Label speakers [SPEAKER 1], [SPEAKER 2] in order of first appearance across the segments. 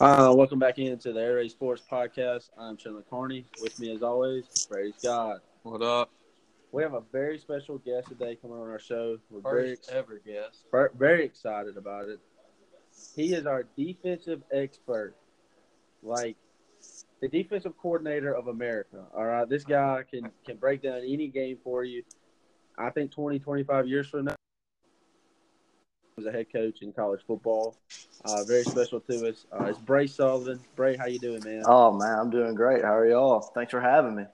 [SPEAKER 1] Uh, welcome back into the Air Raid Sports Podcast. I'm Chandler Carney. With me, as always, praise God.
[SPEAKER 2] What up?
[SPEAKER 1] We have a very special guest today coming on our show. We're very,
[SPEAKER 2] First ever guest.
[SPEAKER 1] very excited about it. He is our defensive expert, like the defensive coordinator of America. All right, this guy can can break down any game for you. I think 20, 25 years from now, was a head coach in college football. Uh, very special to us. Uh, it's Bray Sullivan. Bray, how you doing, man?
[SPEAKER 3] Oh man, I'm doing great. How are y'all? Thanks for having me.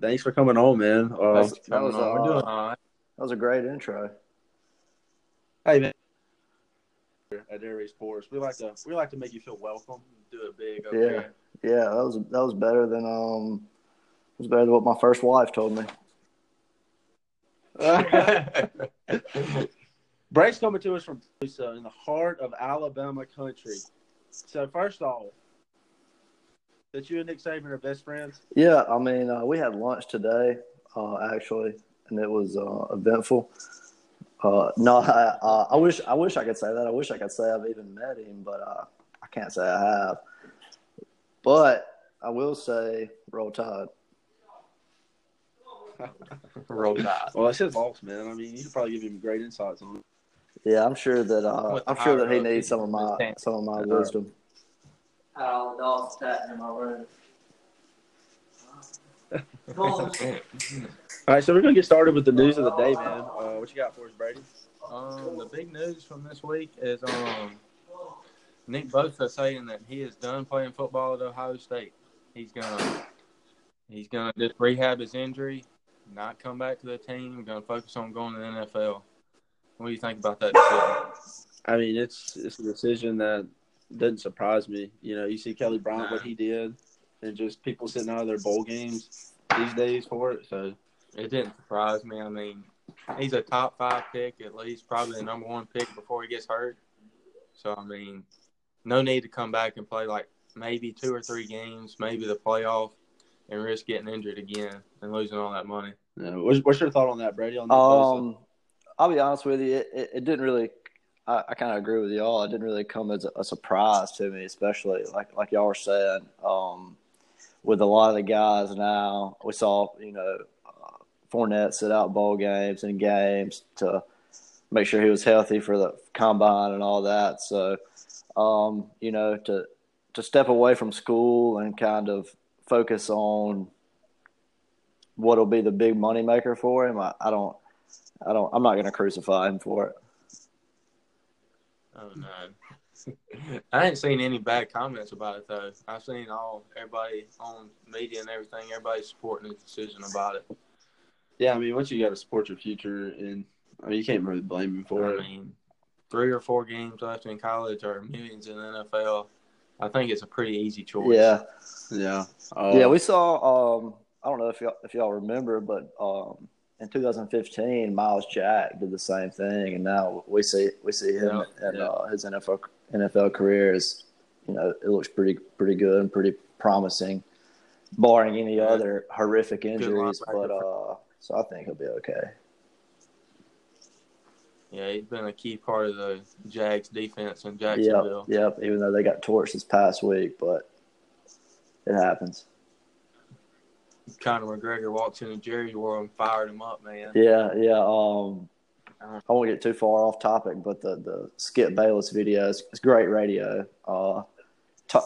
[SPEAKER 1] Thanks for coming on, man. Uh,
[SPEAKER 3] That's- that
[SPEAKER 2] Coming
[SPEAKER 3] was,
[SPEAKER 2] on. We're
[SPEAKER 3] uh,
[SPEAKER 2] doing all right.
[SPEAKER 3] That was a great intro.
[SPEAKER 1] hey, man. At Air Raid Sports, we like to we like to make you feel welcome.
[SPEAKER 2] Do it big up
[SPEAKER 3] Yeah.
[SPEAKER 2] there.
[SPEAKER 3] Yeah, that was that was better than um it was better than what my first wife told me.
[SPEAKER 1] Bray's coming to us from Tulsa in the heart of Alabama country. So first off, that you and Nick Saban are best friends.
[SPEAKER 3] Yeah, I mean uh, we had lunch today, uh, actually, and it was uh, eventful. Uh, no, I, uh, I wish I wish I could say that. I wish I could say I've even met him, but uh, I can't say I have. But I will say, roll tide.
[SPEAKER 2] Roll Tide.
[SPEAKER 1] Well, it's his boss, man. I mean, you could probably give him great insights on it.
[SPEAKER 3] Yeah, I'm sure that uh, I'm sure that he needs some of my some of my
[SPEAKER 1] Yeah.
[SPEAKER 3] wisdom.
[SPEAKER 4] How dogs sat in my room.
[SPEAKER 1] All right, so we're gonna get started with the news of the day, man. Uh, what you got for us, Brady?
[SPEAKER 2] um, the big news from this week is um, Nick Bosa saying that he is done playing football at Ohio State. He's gonna he's gonna just rehab his injury, not come back to the team. Gonna focus on going to the NFL. What do you think about that decision?
[SPEAKER 1] I mean, it's it's a decision that doesn't surprise me. You know, you see Kelly Bryant what he did, and just people sitting out of their bowl games these days for it. So
[SPEAKER 2] It didn't surprise me. I mean, he's a top five pick at least, probably the number one pick before he gets hurt. So I mean, no need to come back and play like maybe two or three games, maybe the playoff, and risk getting injured again and losing all that money.
[SPEAKER 1] you know, what's, what's your thought on that, Brady? On Nick Bosa?
[SPEAKER 3] Um, I'll be honest with you, it, it, it didn't really. I, I kind of agree with y'all. It didn't really come as a, a surprise to me, especially like like y'all were saying. Um, with a lot of the guys now, we saw you know uh, Fournette sit out bowl games and games to make sure he was healthy for the combine and all that. So, um, you know, to to step away from school and kind of focus on what'll be the big money maker for him, I, I don't. I don't. I'm not going to crucify him for it.
[SPEAKER 2] Oh no. I ain't seen any bad comments about it though. I've seen all everybody on media and everything. Everybody's supporting his decision about it.
[SPEAKER 1] yeah, I mean, once you got to support your future, and I mean, you can't really blame him for
[SPEAKER 2] I
[SPEAKER 1] it.
[SPEAKER 2] I mean, three or four games left in college or millions in the NFL. I think it's a pretty easy choice.
[SPEAKER 3] Yeah,
[SPEAKER 1] Yeah, uh,
[SPEAKER 3] yeah. We saw. Um, I don't know if y'all if y'all remember, but um, in 2015, Myles Jack did the same thing, and now we see we see him
[SPEAKER 2] Yeah,
[SPEAKER 3] and
[SPEAKER 1] yeah.
[SPEAKER 3] uh, his NFL NFL career is, you know, it looks pretty pretty good and pretty promising, barring any
[SPEAKER 2] Yeah.
[SPEAKER 3] other horrific injuries. But uh, so I think he'll be okay.
[SPEAKER 2] Yeah, he's been a key part of the Jags defense in
[SPEAKER 3] Yep,
[SPEAKER 2] Jacksonville.
[SPEAKER 3] yep. Even though they got torched this past week, but it happens.
[SPEAKER 2] Conor McGregor walks into Jerry's world and fired him up, man.
[SPEAKER 3] Yeah, yeah. Um, I won't get too far off topic, but the the Skip Bayless video is, is great radio. Uh, to-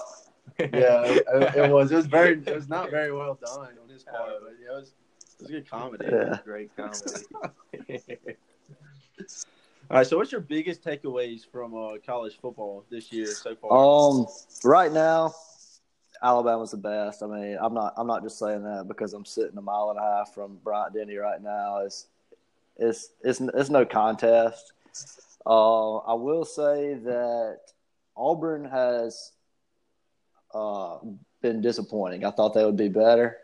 [SPEAKER 1] yeah, it, it was. It was very. It was not very well done on his part, but yeah, it was. It was a good comedy.
[SPEAKER 3] Yeah.
[SPEAKER 2] Great comedy.
[SPEAKER 1] All right, so what's your biggest takeaways from uh, college football this year so far?
[SPEAKER 3] um, right now, Alabama's the best. I mean, I'm not I'm not just saying that because I'm sitting a mile and a half from Bryant Denny right now. It's it's it's it's no contest. Uh, I will say that Auburn has uh, been disappointing. I thought they would be better,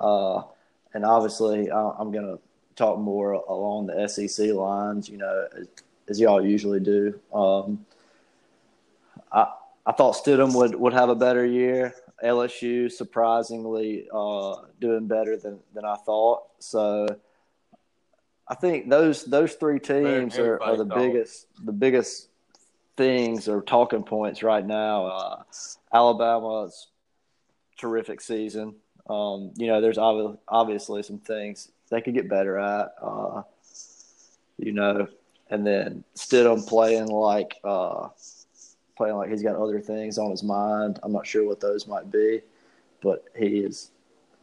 [SPEAKER 3] uh, and obviously, I'm going to talk more along the SEC lines. You know, as, as y'all usually do. Um, I I thought Stidham would, would have a better year. LSU surprisingly uh, doing better than, than I thought. So I think those those three teams are, are the
[SPEAKER 2] thought.
[SPEAKER 3] biggest the biggest things or talking points right now. Uh, Alabama's terrific season. Um, you know, there's ob- obviously some things they could get better at. Uh, you know, and then Stidham playing like uh, playing like he's got other things on his mind. I'm not sure what those might be, but he is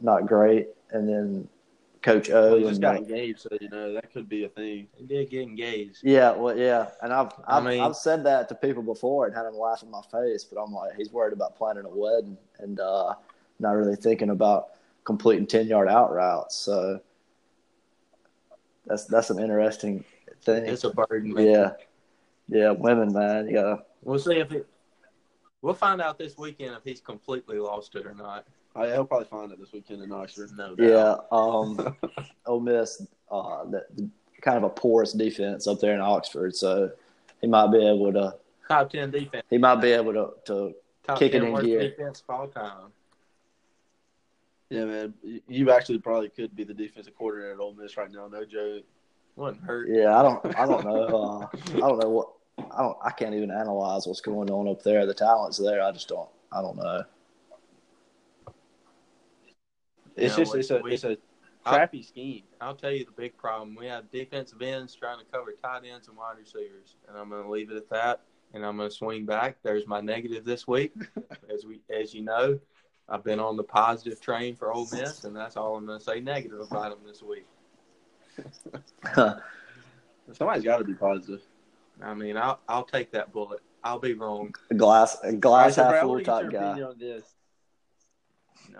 [SPEAKER 3] not great. And then Coach O
[SPEAKER 1] Well, he
[SPEAKER 3] and
[SPEAKER 1] just got
[SPEAKER 3] uh,
[SPEAKER 1] engaged, so you know that could be a thing.
[SPEAKER 2] He did get engaged.
[SPEAKER 3] yeah, well, yeah, and I've
[SPEAKER 2] I
[SPEAKER 3] I've,
[SPEAKER 2] mean-
[SPEAKER 3] I've said that to people before and had them laugh in my face, but I'm like, he's worried about planning a wedding and uh, not really thinking about completing ten yard out routes. So that's that's an interesting thing.
[SPEAKER 2] It's a burden. man.
[SPEAKER 3] Yeah, yeah, women, man, you gotta
[SPEAKER 2] We'll see if it. We'll find out this weekend if he's completely lost it or not.
[SPEAKER 1] I, he'll probably find it this weekend in Oxford.
[SPEAKER 2] No doubt.
[SPEAKER 3] Yeah, um, Ole Miss, uh, the, the kind of a porous defense up there in Oxford, so he might be able to.
[SPEAKER 2] Top ten defense.
[SPEAKER 3] He might be able to, to
[SPEAKER 2] Top
[SPEAKER 3] Kick it in
[SPEAKER 2] worst
[SPEAKER 3] gear.
[SPEAKER 2] defense of all time.
[SPEAKER 1] Yeah, man, You- you actually probably could be the defensive coordinator at Ole Miss right now. No joke.
[SPEAKER 2] Wouldn't hurt.
[SPEAKER 3] yeah. I don't I don't know uh, I don't know what I don't I can't even analyze what's going on up there. The talent's there. I just don't I don't know.
[SPEAKER 1] It's
[SPEAKER 2] Yeah,
[SPEAKER 1] just
[SPEAKER 2] we-
[SPEAKER 1] it's a
[SPEAKER 2] we-
[SPEAKER 1] it's a crappy scheme.
[SPEAKER 2] I'll tell you the big problem. We have defensive ends trying to cover tight ends and wide receivers, and I'm going to leave it at that. And I'm going to swing back. There's my negative this week, as we as you know, I've been on the positive train for Ole Miss, and that's all I'm going to say negative about them this week.
[SPEAKER 1] Somebody's got to be positive.
[SPEAKER 2] I mean, I'll I'll take that bullet. I'll be wrong.
[SPEAKER 3] a glass a glass
[SPEAKER 1] so,
[SPEAKER 3] half
[SPEAKER 1] I
[SPEAKER 3] full
[SPEAKER 1] wanna get
[SPEAKER 3] type
[SPEAKER 1] your
[SPEAKER 3] guy.
[SPEAKER 1] on this.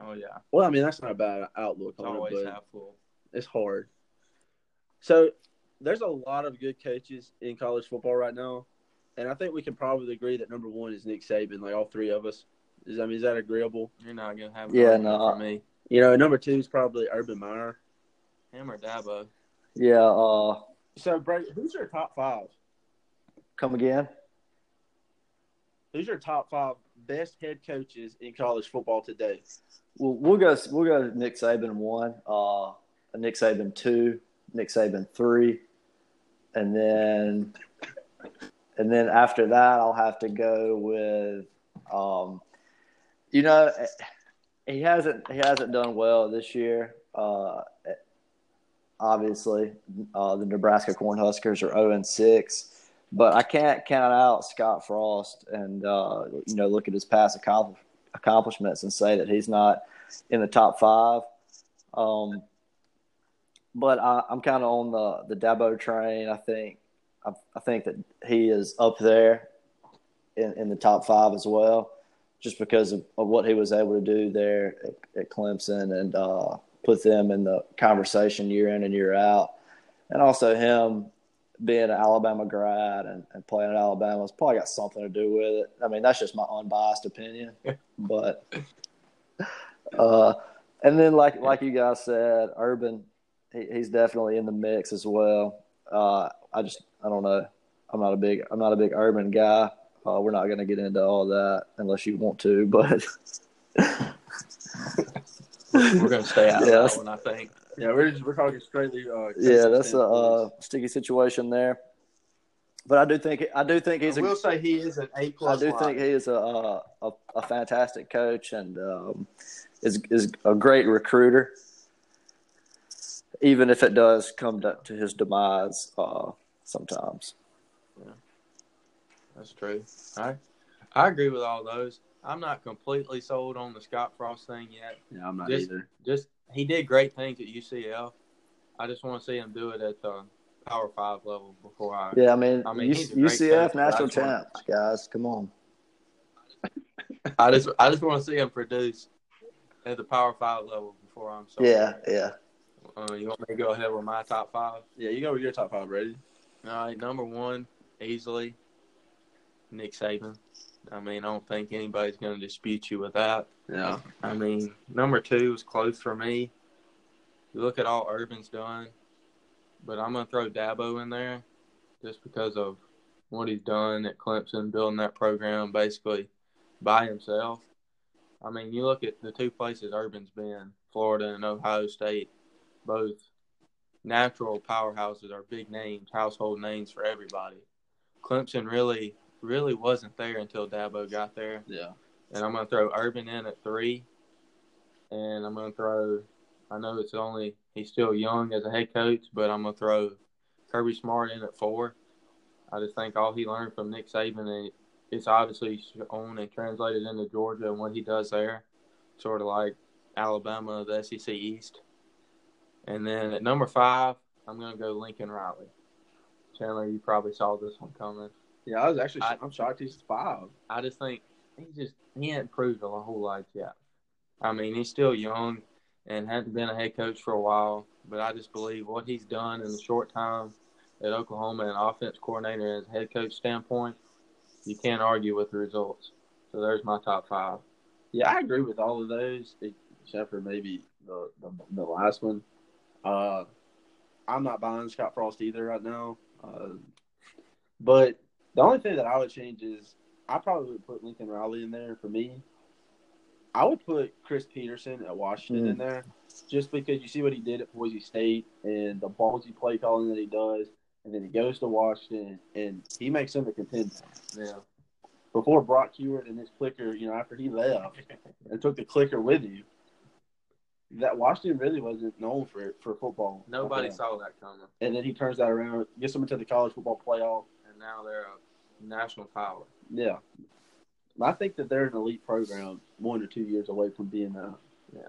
[SPEAKER 2] Oh yeah,
[SPEAKER 1] Well, I mean that's not a bad outlook
[SPEAKER 2] it's
[SPEAKER 1] on
[SPEAKER 2] always
[SPEAKER 1] it, but
[SPEAKER 2] half full.
[SPEAKER 1] it's hard. So there's a lot of good coaches in college football right now, and I think we can probably agree that number one is Nick Saban. Like all three of us. Is I mean is that agreeable?
[SPEAKER 2] You're not going to have
[SPEAKER 3] Yeah, no.
[SPEAKER 2] for me.
[SPEAKER 1] You know, number two is probably Urban Meyer.
[SPEAKER 2] Him or Dabo.
[SPEAKER 3] Yeah, uh,
[SPEAKER 1] So, Brady, who's your top five?
[SPEAKER 3] Come again.
[SPEAKER 1] Who's your top five best head coaches in college football today?
[SPEAKER 3] We'll, we'll go. We'll go. Nick Saban one. Uh, Nick Saban two. Nick Saban three, and then and then after that, I'll have to go with. Um, you know, he hasn't he hasn't done well this year. Uh, obviously, uh, the Nebraska Cornhuskers are zero and six, but I can't count out Scott Frost and uh, you know look at his past accompli- accomplishments and say that he's not in the top five. Um, but I, I'm kind of on the the Dabo train. I think I, I think that he is up there in, in the top five as well, just because of, of what he was able to do there at, at Clemson and uh, put them in the conversation year in and year out, and also him being an Alabama grad and, and playing at Alabama has probably got something to do with it. I mean, that's just my unbiased opinion, but uh, and then like like you guys said, Urban, he, he's definitely in the mix as well. Uh, I just I don't know. I'm not a big I'm not a big Urban guy. Uh, we're not going to get into all that unless you want to, but
[SPEAKER 2] We're going to stay out
[SPEAKER 3] Yeah,
[SPEAKER 2] of that one, I think.
[SPEAKER 1] Yeah, we're just, we're talking straightly. Uh,
[SPEAKER 3] yeah, that's a uh, sticky situation there. But I do think I do think he's
[SPEAKER 2] I
[SPEAKER 3] a
[SPEAKER 2] will say he is an A
[SPEAKER 3] I
[SPEAKER 2] plus.
[SPEAKER 3] I do think he is a, a a a fantastic coach and um, is is a great recruiter. Even if it does come to, to his demise, uh, sometimes.
[SPEAKER 2] Yeah, that's true. I I agree with all those. I'm not completely sold on the Scott Frost thing yet.
[SPEAKER 1] Yeah, I'm not
[SPEAKER 2] Just-
[SPEAKER 1] either.
[SPEAKER 2] Just he did great things at UCF. I just want to see him do it at the Power Five level before I.
[SPEAKER 3] Yeah, I mean,
[SPEAKER 2] I mean,
[SPEAKER 3] U-
[SPEAKER 2] he's a great
[SPEAKER 3] UCF
[SPEAKER 2] coach,
[SPEAKER 3] national
[SPEAKER 2] just want-
[SPEAKER 3] champs, guys. Come on.
[SPEAKER 2] I just I just want to see him produce at the Power Five level before I'm sold.
[SPEAKER 3] Yeah, yeah.
[SPEAKER 2] Uh, you want me to go ahead with my top five?
[SPEAKER 1] Yeah, you go with your top five, Brady.
[SPEAKER 2] All right, number one, easily, Nick Saban. I mean, I don't think anybody's going to dispute you with that.
[SPEAKER 1] Yeah.
[SPEAKER 2] I mean, number two is close for me. You look at all Urban's done, but I'm going to throw Dabo in there just because of what he's done at Clemson, building that program basically by himself. I mean, you look at the two places Urban's been, Florida and Ohio State, both natural powerhouses are big names, household names for everybody. Clemson really really wasn't there until Dabo got there.
[SPEAKER 1] Yeah.
[SPEAKER 2] And I'm going to throw Urban in at three. And I'm going to throw, I know it's only, he's still young as a head coach, but I'm going to throw Kirby Smart in at four. I just think all he learned from Nick Saban, and it's obviously shown and translated into Georgia and what he does there, sort of like Alabama, the SEC East. And then at number five, I'm going to go Lincoln Riley. Chandler, you probably saw this one coming.
[SPEAKER 1] Yeah, I was actually
[SPEAKER 2] I-
[SPEAKER 1] I'm shocked he's five.
[SPEAKER 2] I just think he just he ain't proved a whole lot yet. I mean, he's still young and hasn't been a head coach for a while, but I just believe what he's done in the short time at Oklahoma and offense coordinator as a head coach standpoint, you can't argue with the results. So there's my top five.
[SPEAKER 1] Yeah, I agree with all of those, except for maybe the the, the last one. Uh, I'm not buying Scott Frost either right now. Uh, but the only thing that I would change is I probably would put Lincoln Riley in there for me. I would put Chris Petersen at Washington in hmm. there just because you see what he did at Boise State and the ballsy play calling that he does, and then he goes to Washington and he makes them a contender.
[SPEAKER 2] Yeah.
[SPEAKER 1] Before Brock Hewitt and his clicker, you know, after he left and took the clicker with you, that Washington really wasn't known for for football.
[SPEAKER 2] Nobody saw that coming.
[SPEAKER 1] And then he turns that around, gets them into the college football playoff.
[SPEAKER 2] And now they're a national power.
[SPEAKER 1] Yeah. I think that they're an elite program, one or two years away from being a.
[SPEAKER 2] Yeah,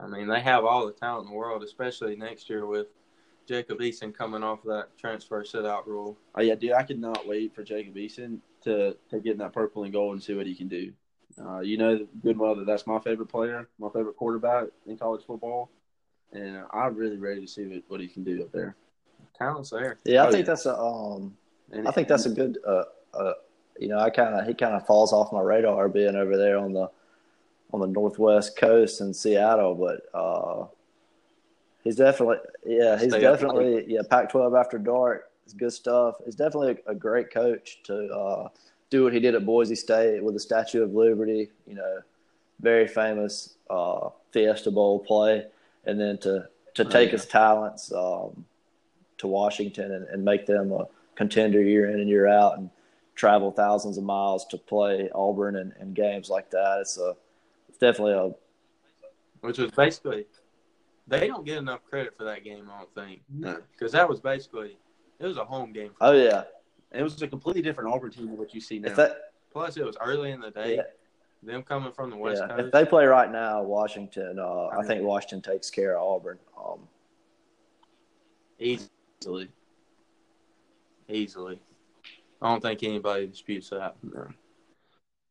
[SPEAKER 2] I mean, they have all the talent in the world, especially next year with Jacob Eason coming off that transfer sit out rule.
[SPEAKER 1] Oh yeah, dude, I could not wait for Jacob Eason to to get in that purple and gold and see what he can do. Uh, you know good and well that that's my favorite player, my favorite quarterback in college football, and I'm really ready to see what, what he can do up there.
[SPEAKER 2] Talent's there.
[SPEAKER 3] Yeah, I
[SPEAKER 1] Oh,
[SPEAKER 3] think
[SPEAKER 1] yeah.
[SPEAKER 3] that's a um.
[SPEAKER 1] And
[SPEAKER 3] I think that's a good. Uh, uh, you know, I kind of he kind of falls off my radar being over there on the on the northwest coast in Seattle, but uh, he's definitely yeah he's
[SPEAKER 2] Stay
[SPEAKER 3] definitely yeah Pac-12 after dark. It's good stuff. He's definitely a, a great coach to uh, do what he did at Boise State with the Statue of Liberty. You know, very famous uh, Fiesta Bowl play, and then to to
[SPEAKER 1] Oh,
[SPEAKER 3] take
[SPEAKER 1] yeah.
[SPEAKER 3] his talents um, to Washington and, and make them a contender year in and year out, and travel thousands of miles to play Auburn and, and games like that. It's a it's definitely a
[SPEAKER 2] which was basically they don't get enough credit for that game. I don't think
[SPEAKER 1] no.
[SPEAKER 2] because that was basically it was a home game.
[SPEAKER 3] oh yeah.
[SPEAKER 1] It was a completely different Auburn team than what you see now.
[SPEAKER 3] That
[SPEAKER 2] Plus, it was early in the day.
[SPEAKER 3] yeah,
[SPEAKER 2] Them coming from the West
[SPEAKER 3] yeah.
[SPEAKER 2] Coast.
[SPEAKER 3] if they play right now, Washington, uh, I,
[SPEAKER 2] I
[SPEAKER 3] think Washington takes care of Auburn. Um,
[SPEAKER 2] easily, easily. I don't think anybody disputes that.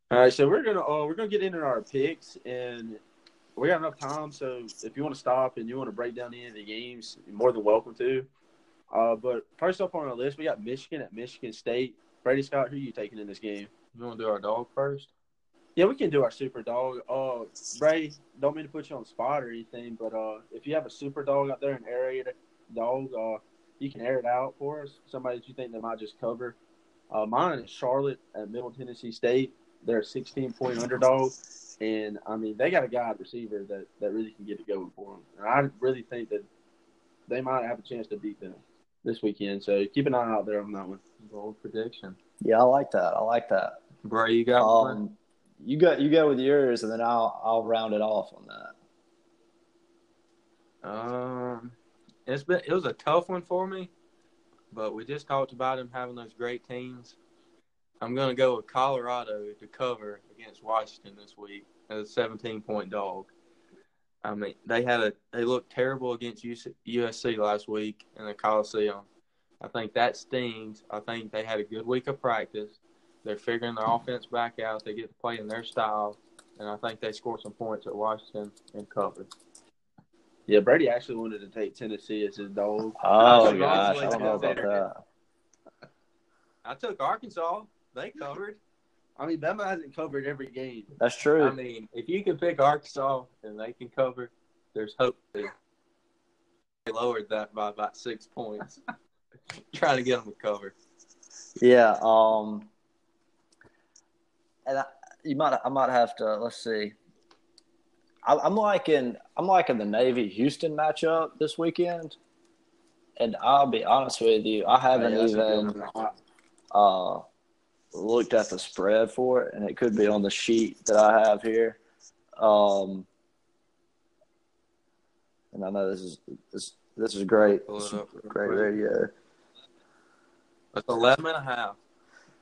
[SPEAKER 1] All right, so we're gonna uh, we're gonna get into our picks, and we got enough time. So if you want to stop and you want to break down any of the games, you're more than welcome to. Uh, but first up on our list, we got Michigan at Michigan State. Brady Scott, who are you taking in this game?
[SPEAKER 2] You want to do our dog first?
[SPEAKER 1] Yeah, we can do our super dog. Uh, Bray, don't mean to put you on the spot or anything, but uh, if you have a super dog out there, an area dog, uh, you can air it out for us. Somebody that you think they might just cover. Uh, mine is Charlotte at Middle Tennessee State. They're a 16 point underdog, and I mean they got a guy at receiver that that really can get it going for them. And I really think that they might have a chance to beat them this weekend. So keep an eye out there on that one.
[SPEAKER 2] Bold prediction.
[SPEAKER 3] yeah, I like that. I like that.
[SPEAKER 2] Bray, you got one?
[SPEAKER 3] Um, you go you go with yours, and then I'll I'll round it off on that.
[SPEAKER 2] Um, it's been it was a tough one for me, but we just talked about him having those great teams. I'm gonna go with Colorado to cover against Washington this week as a 17 point dog. I mean, they had a they looked terrible against USC last week in the Coliseum. I think that stings. I think they had a good week of practice. They're figuring their offense back out. They get to play in their style, and I think they score some points at Washington and cover.
[SPEAKER 1] Yeah, Brady actually wanted to take Tennessee as his dog.
[SPEAKER 3] Oh
[SPEAKER 2] should
[SPEAKER 3] gosh, I don't know about
[SPEAKER 2] there.
[SPEAKER 3] that.
[SPEAKER 2] I took Arkansas. They covered.
[SPEAKER 1] I mean, Bama hasn't covered every game.
[SPEAKER 3] That's true.
[SPEAKER 2] I mean, if you can pick Arkansas and they can cover, there's hope. They lowered that by about six points, trying to get them to cover.
[SPEAKER 3] Yeah. Um. And I, you might, I might have to. Let's see. I, I'm liking, I'm liking the Navy Houston matchup this weekend. And I'll be honest with you, I haven't
[SPEAKER 1] Yeah, that's a good
[SPEAKER 3] even, uh, looked at the spread for it, and it could be on the sheet that I have here. Um, and I know this is this this is great. This is great radio.
[SPEAKER 2] It's 11 and a half.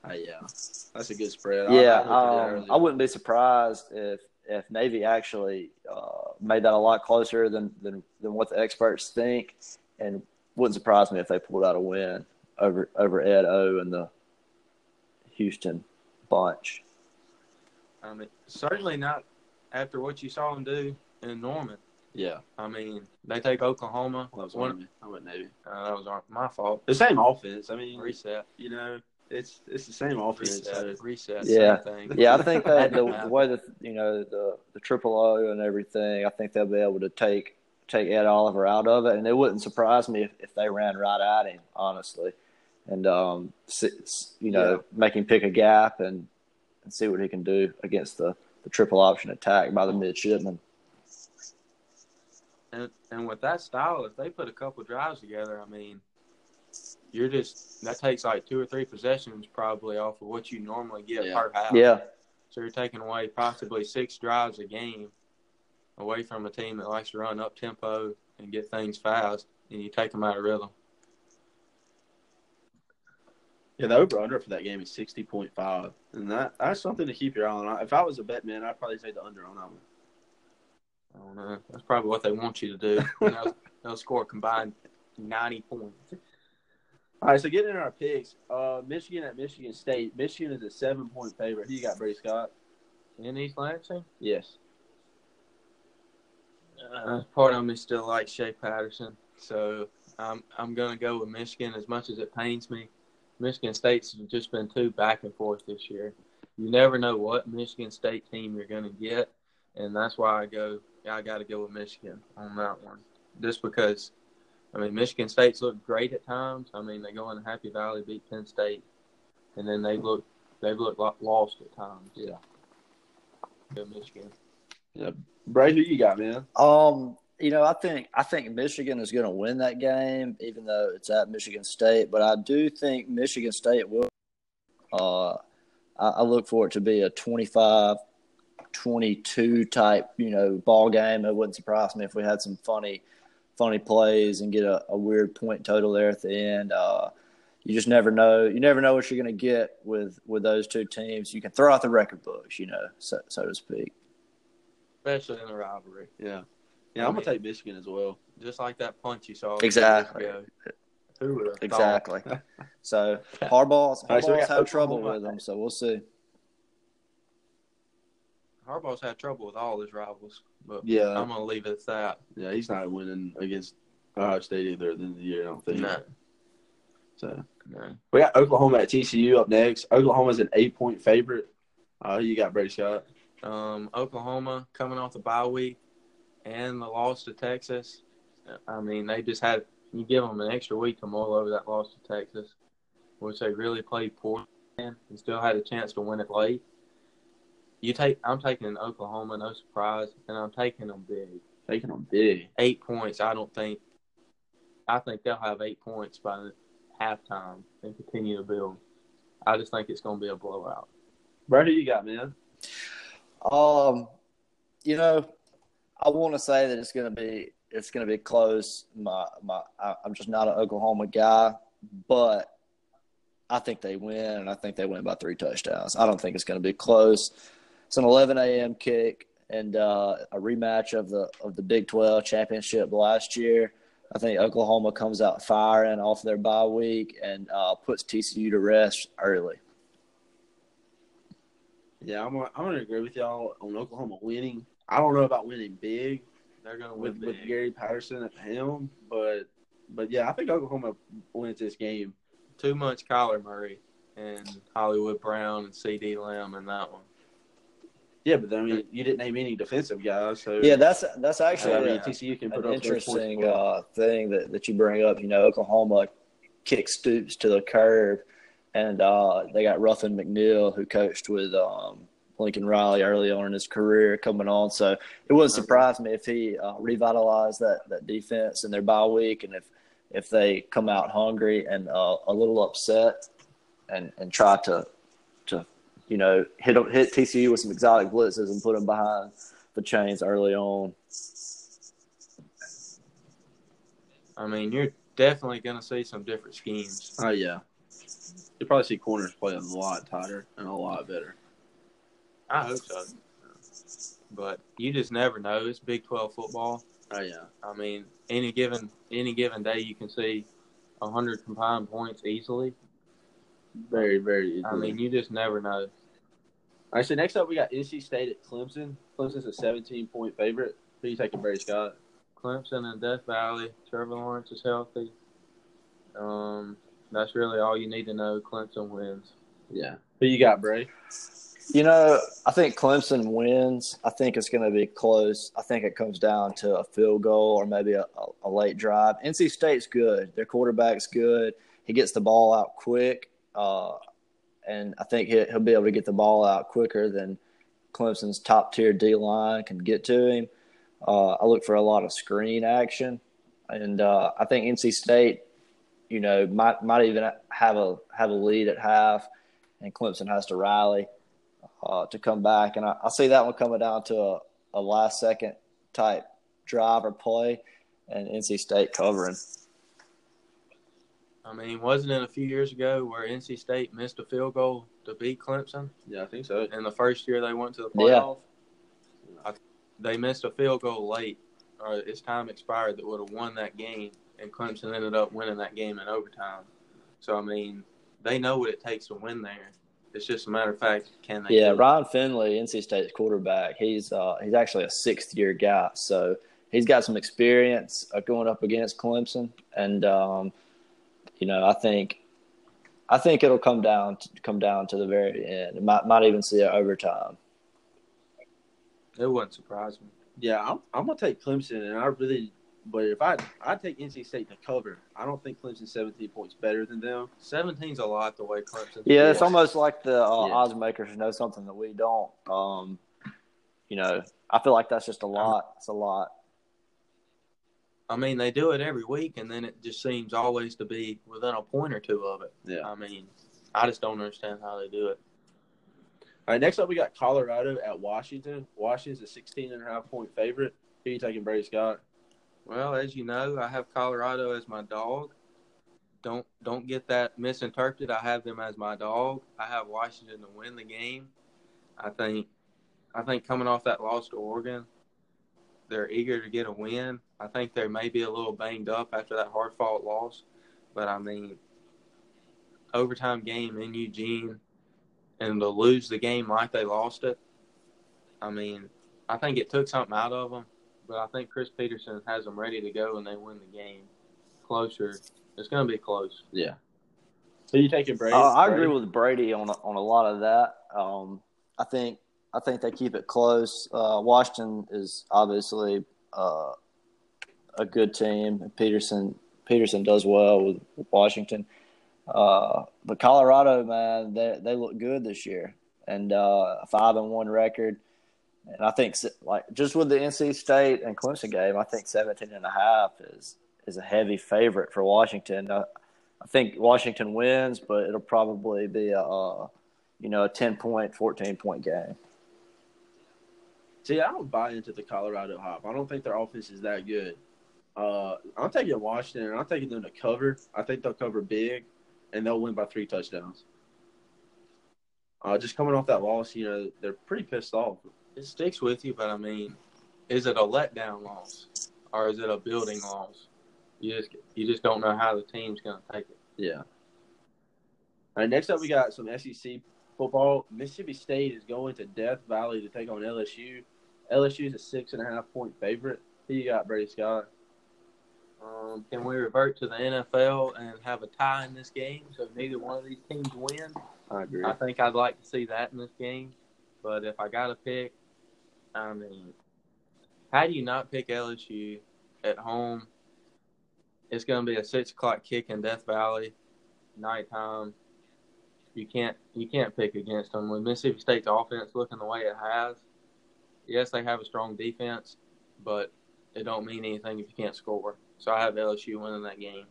[SPEAKER 1] Uh, yeah, that's a good spread.
[SPEAKER 3] Yeah,
[SPEAKER 1] I looked
[SPEAKER 3] um. I wouldn't be surprised if if Navy actually uh, made that a lot closer than, than than what the experts think, and wouldn't surprise me if they pulled out a win over over Ed O and the Houston bunch.
[SPEAKER 2] I mean, certainly not after what you saw them do in Norman.
[SPEAKER 1] Yeah,
[SPEAKER 2] I mean, they take Oklahoma.
[SPEAKER 1] that was
[SPEAKER 2] One-
[SPEAKER 1] Army. I went Navy.
[SPEAKER 2] uh, that was our- my fault.
[SPEAKER 1] The same offense. I mean,
[SPEAKER 2] Reset.
[SPEAKER 1] you know, it's it's the same offense. so-
[SPEAKER 2] Reset. Reset.
[SPEAKER 3] Yeah.
[SPEAKER 2] Thing.
[SPEAKER 3] Yeah, I think that the, the way that you know the the triple O and everything, I think they'll be able to take take Ed Oliver out of it, and it wouldn't surprise me if, if they ran right at him, honestly, and um, s- s- you know,
[SPEAKER 1] Yeah.
[SPEAKER 3] make him pick a gap and and see what he can do against the the triple option attack by the midshipman.
[SPEAKER 2] And, and with that style, if they put a couple drives together, I mean, you're just that takes like two or three possessions probably off of what you normally get
[SPEAKER 1] Yeah.
[SPEAKER 2] per half.
[SPEAKER 3] Yeah,
[SPEAKER 2] So you're taking away possibly six drives a game away from a team that likes to run up tempo and get things fast, and you take them out of rhythm.
[SPEAKER 1] Yeah, the over under for that game is sixty point five, and that that's something to keep your eye on. If I was a bet man, I'd probably take the under on that one.
[SPEAKER 2] I don't know. That's probably what they want you to do. And they'll, they'll score a combined 90 points.
[SPEAKER 1] All right, so getting in our picks, uh, Michigan at Michigan State. Michigan is a seven point favorite. Who you got, Brady Scott?
[SPEAKER 2] In East Lansing,
[SPEAKER 1] Yes.
[SPEAKER 2] uh, part of me still likes Shea Patterson. So I'm, I'm going to go with Michigan as much as it pains me. Michigan State's just been too back and forth this year. You never know what Michigan State team you're going to get. And that's why I go, I got to go with Michigan on that one. Just because, I mean, Michigan State's looked great at times. I mean, they go in Happy Valley, beat Penn State, and then they look they've looked lost at times.
[SPEAKER 1] Yeah.
[SPEAKER 2] Go Michigan. Yeah.
[SPEAKER 1] Brady, who you got, man?
[SPEAKER 3] Um, you know, I think I think Michigan is going to win that game, even though it's at Michigan State. But I do think Michigan State will. Uh, I, I look for it to be a 25-22 type, you know, ball game. It wouldn't surprise me if we had some funny, funny plays and get a, a weird point total there at the end. Uh, you just never know. You never know what you're going to get with with those two teams. You can throw out the record books, you know, so so to speak.
[SPEAKER 2] Especially in the rivalry.
[SPEAKER 1] Yeah. Yeah, I'm gonna take Michigan as well.
[SPEAKER 2] Just like that punch you saw.
[SPEAKER 3] Exactly.
[SPEAKER 2] Who would have thought?
[SPEAKER 3] Exactly. So Harbaugh's,
[SPEAKER 1] All right, so we
[SPEAKER 3] Harbaugh's have trouble with them, so we'll see.
[SPEAKER 2] Harbaugh's had trouble with all his rivals, but
[SPEAKER 1] Yeah,
[SPEAKER 2] I'm gonna leave it at that.
[SPEAKER 1] yeah, he's not winning against Ohio State either at the end of the year. I don't think.
[SPEAKER 2] No,
[SPEAKER 1] So
[SPEAKER 2] no.
[SPEAKER 1] we got Oklahoma at TCU up next. Oklahoma's an eight point favorite. Uh, you got, Brady Scott?
[SPEAKER 2] Um, Oklahoma coming off the bye week and the loss to Texas. I mean, they just had you give them an extra week to mull over that loss to Texas, which they really played poor and still had a chance to win it late. You take, I'm taking Oklahoma, no surprise, and I'm taking them big.
[SPEAKER 1] Taking them big.
[SPEAKER 2] Eight points. I don't think. I think they'll have eight points by halftime and continue to build. I just think it's going to be a blowout.
[SPEAKER 1] Brady, who you got, man?
[SPEAKER 3] Um, you know, I want to say that it's going to be it's going to be close. My my, I, I'm just not an Oklahoma guy, but I think they win, and I think they win by three touchdowns. I don't think it's going to be close. It's an 11 a.m. kick and uh, a rematch of the of the Big 12 championship last year. I think Oklahoma comes out firing off their bye week and uh, puts TCU to rest early.
[SPEAKER 1] Yeah, I'm gonna, I'm gonna agree with y'all on Oklahoma winning. I don't know about winning big
[SPEAKER 2] They're win
[SPEAKER 1] with, with. Gary Patterson at the helm, but but yeah, I think Oklahoma wins this game.
[SPEAKER 2] too much Kyler Murray and Hollywood Brown and CeeDee Lamb in that one.
[SPEAKER 1] Yeah, but I mean, you didn't name any defensive guys, so
[SPEAKER 3] Yeah, that's that's actually
[SPEAKER 1] I
[SPEAKER 3] mean,
[SPEAKER 1] TCU can
[SPEAKER 3] an
[SPEAKER 1] put up those
[SPEAKER 3] interesting uh, thing that, that you bring up. You know, Oklahoma kick stoops to the curb, and uh, they got Ruffin McNeill, who coached with um, Lincoln Riley early on in his career, coming on. So it wouldn't surprise me if he uh, revitalized that that defense in their bye week, and if if they come out hungry and uh, a little upset, and and try to you know, hit hit TCU with some exotic blitzes and put them behind the chains early on.
[SPEAKER 2] I mean, you're definitely going to see some different schemes.
[SPEAKER 1] Oh yeah, you probably see corners play a lot tighter and a lot better.
[SPEAKER 2] I hope so. But you just never know. It's Big 12 football.
[SPEAKER 1] Oh yeah,
[SPEAKER 2] I mean, any given any given day, you can see hundred combined points easily.
[SPEAKER 1] Very very. Easily.
[SPEAKER 2] I mean, you just never know.
[SPEAKER 1] All right, so next up we got NC State at Clemson. Clemson's a 17 point favorite. Who you taking, Brady Scott?
[SPEAKER 2] Clemson and Death Valley. Trevor Lawrence is healthy. Um, that's really all you need to know. Clemson wins.
[SPEAKER 1] Yeah. Who you got, Bray?
[SPEAKER 3] You know, I think Clemson wins. I think it's going to be close. I think it comes down to a field goal or maybe a, a, a late drive. NC State's good. Their quarterback's good. He gets the ball out quick, uh, and I think he, he'll be able to get the ball out quicker than Clemson's top tier D line can get to him. Uh, I look for a lot of screen action, and uh, I think NC State, you know, might might even have a have a lead at half, and Clemson has to rally uh, to come back. And I, I see that one coming down to a, a last second type drive or play, and NC State covering.
[SPEAKER 2] I mean, wasn't it a few years ago where NC State missed a field goal to beat Clemson
[SPEAKER 1] Yeah, I think so.
[SPEAKER 2] in the first year they went to the
[SPEAKER 3] Yeah.
[SPEAKER 2] playoff? I, they missed a field goal late, or its time expired that would have won that game, and Clemson ended up winning that game in overtime. So I mean, they know what it takes to win there. It's just a matter of fact, can they?
[SPEAKER 3] Yeah. Ryan Finley, NC State's quarterback. He's uh, he's actually a sixth year guy, so he's got some experience uh, going up against Clemson, and um, you know I think I think it'll come down to, come down to the very end. It might might even see an overtime.
[SPEAKER 2] It wouldn't surprise me.
[SPEAKER 1] Yeah, I'm, I'm gonna take Clemson, and I really, but if I I take NC State to cover, I don't think Clemson's 17 points better than them.
[SPEAKER 2] 17's a lot the way Clemson.
[SPEAKER 3] Yeah, it's almost like the uh,
[SPEAKER 1] Yeah.
[SPEAKER 3] odds makers know something that we don't. Um, you know, I feel like that's just a lot. It's a lot.
[SPEAKER 2] I mean, they do it every week, and then it just seems always to be within a point or two of it.
[SPEAKER 1] Yeah.
[SPEAKER 2] I mean, I just don't understand how they do it.
[SPEAKER 1] All right, next up we got Colorado at Washington. Washington's a 16 and a half point favorite. Who you taking, Brady Scott?
[SPEAKER 2] Well, as you know, I have Colorado as my dog. Don't don't get that misinterpreted. I have them as my dog. I have Washington to win the game. I think I think coming off that loss to Oregon, they're eager to get a win. I think they may be a little banged up after that hard fought loss, but I mean, overtime game in Eugene, and to lose the game like they lost it. I mean, I think it took something out of them but I think Chris Petersen has them ready to go and they win the game. Closer, it's going to be close.
[SPEAKER 1] Yeah. So you taking, Brady?
[SPEAKER 3] Uh, I agree
[SPEAKER 1] Brady?
[SPEAKER 3] with Brady on on a lot of that. Um, I think I think they keep it close. Uh, Washington is obviously uh, a good team. Petersen Petersen does well with Washington, uh, but Colorado, man, they they look good this year and uh, a five and one record. And I think like just with the NC State and Clemson game, I think 17 and a half is is a heavy favorite for Washington. Uh, I think Washington wins, but it'll probably be a, you know, a 10 point, 14 point game.
[SPEAKER 1] See, I don't buy into the Colorado hype. I don't think their offense is that good. Uh, I'm taking Washington, and I'm taking them to cover. I think they'll cover big, and they'll win by three touchdowns. Uh, just coming off that loss, you know, they're pretty pissed off.
[SPEAKER 2] It sticks with you, but I mean, is it a letdown loss or is it a building loss? You just you just don't know how the team's going to take it.
[SPEAKER 1] Yeah. All right, next up, we got some SEC football. Mississippi State is going to Death Valley to take on LSU. LSU is a six and a half point favorite. Who you got, Brady Scott?
[SPEAKER 2] Um, can we revert to the NFL and have a tie in this game so neither one of these teams win?
[SPEAKER 1] I agree.
[SPEAKER 2] I think I'd like to see that in this game. But if I got to pick, I mean, how do you not pick LSU at home? It's going to be a six o'clock kick in Death Valley, nighttime. You can't you can't pick against them with Mississippi State's offense looking the way it has. Yes, they have a strong defense, but it don't mean anything if you can't score. So I have LSU winning that game.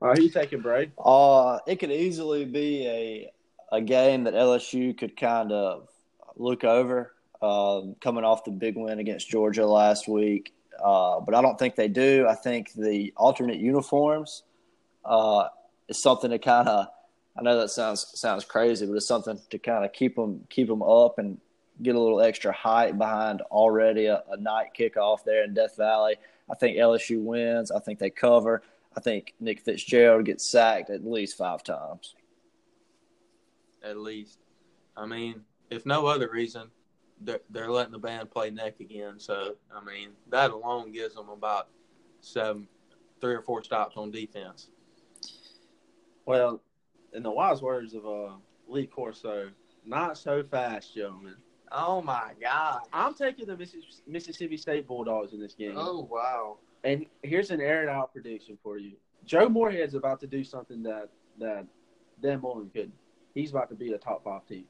[SPEAKER 1] All right, who you taking, Bray?
[SPEAKER 3] Uh, it could easily be a a game that LSU could kind of look over, um, coming off the big win against Georgia last week. Uh, but I don't think they do. I think the alternate uniforms uh, is something to kind of. I know that sounds sounds crazy, but it's something to kind of keep them keep them up and get a little extra height behind already a, a night kickoff there in Death Valley. I think LSU wins. I think they cover. I think Nick Fitzgerald gets sacked at least five times.
[SPEAKER 2] At least, I mean, if no other reason, they're, they're letting the band play neck again. So, I mean, that alone gives them about seven, three or four stops on defense.
[SPEAKER 1] Well, in the wise words of uh, Lee Corso, not so fast, gentlemen.
[SPEAKER 2] Oh my God!
[SPEAKER 1] I'm taking the Mississippi State Bulldogs in this game.
[SPEAKER 2] Oh wow!
[SPEAKER 1] And here's an aired out prediction for you: Joe Moorhead's about to do something that that Dan Mullen couldn't. He's about to be a top five team.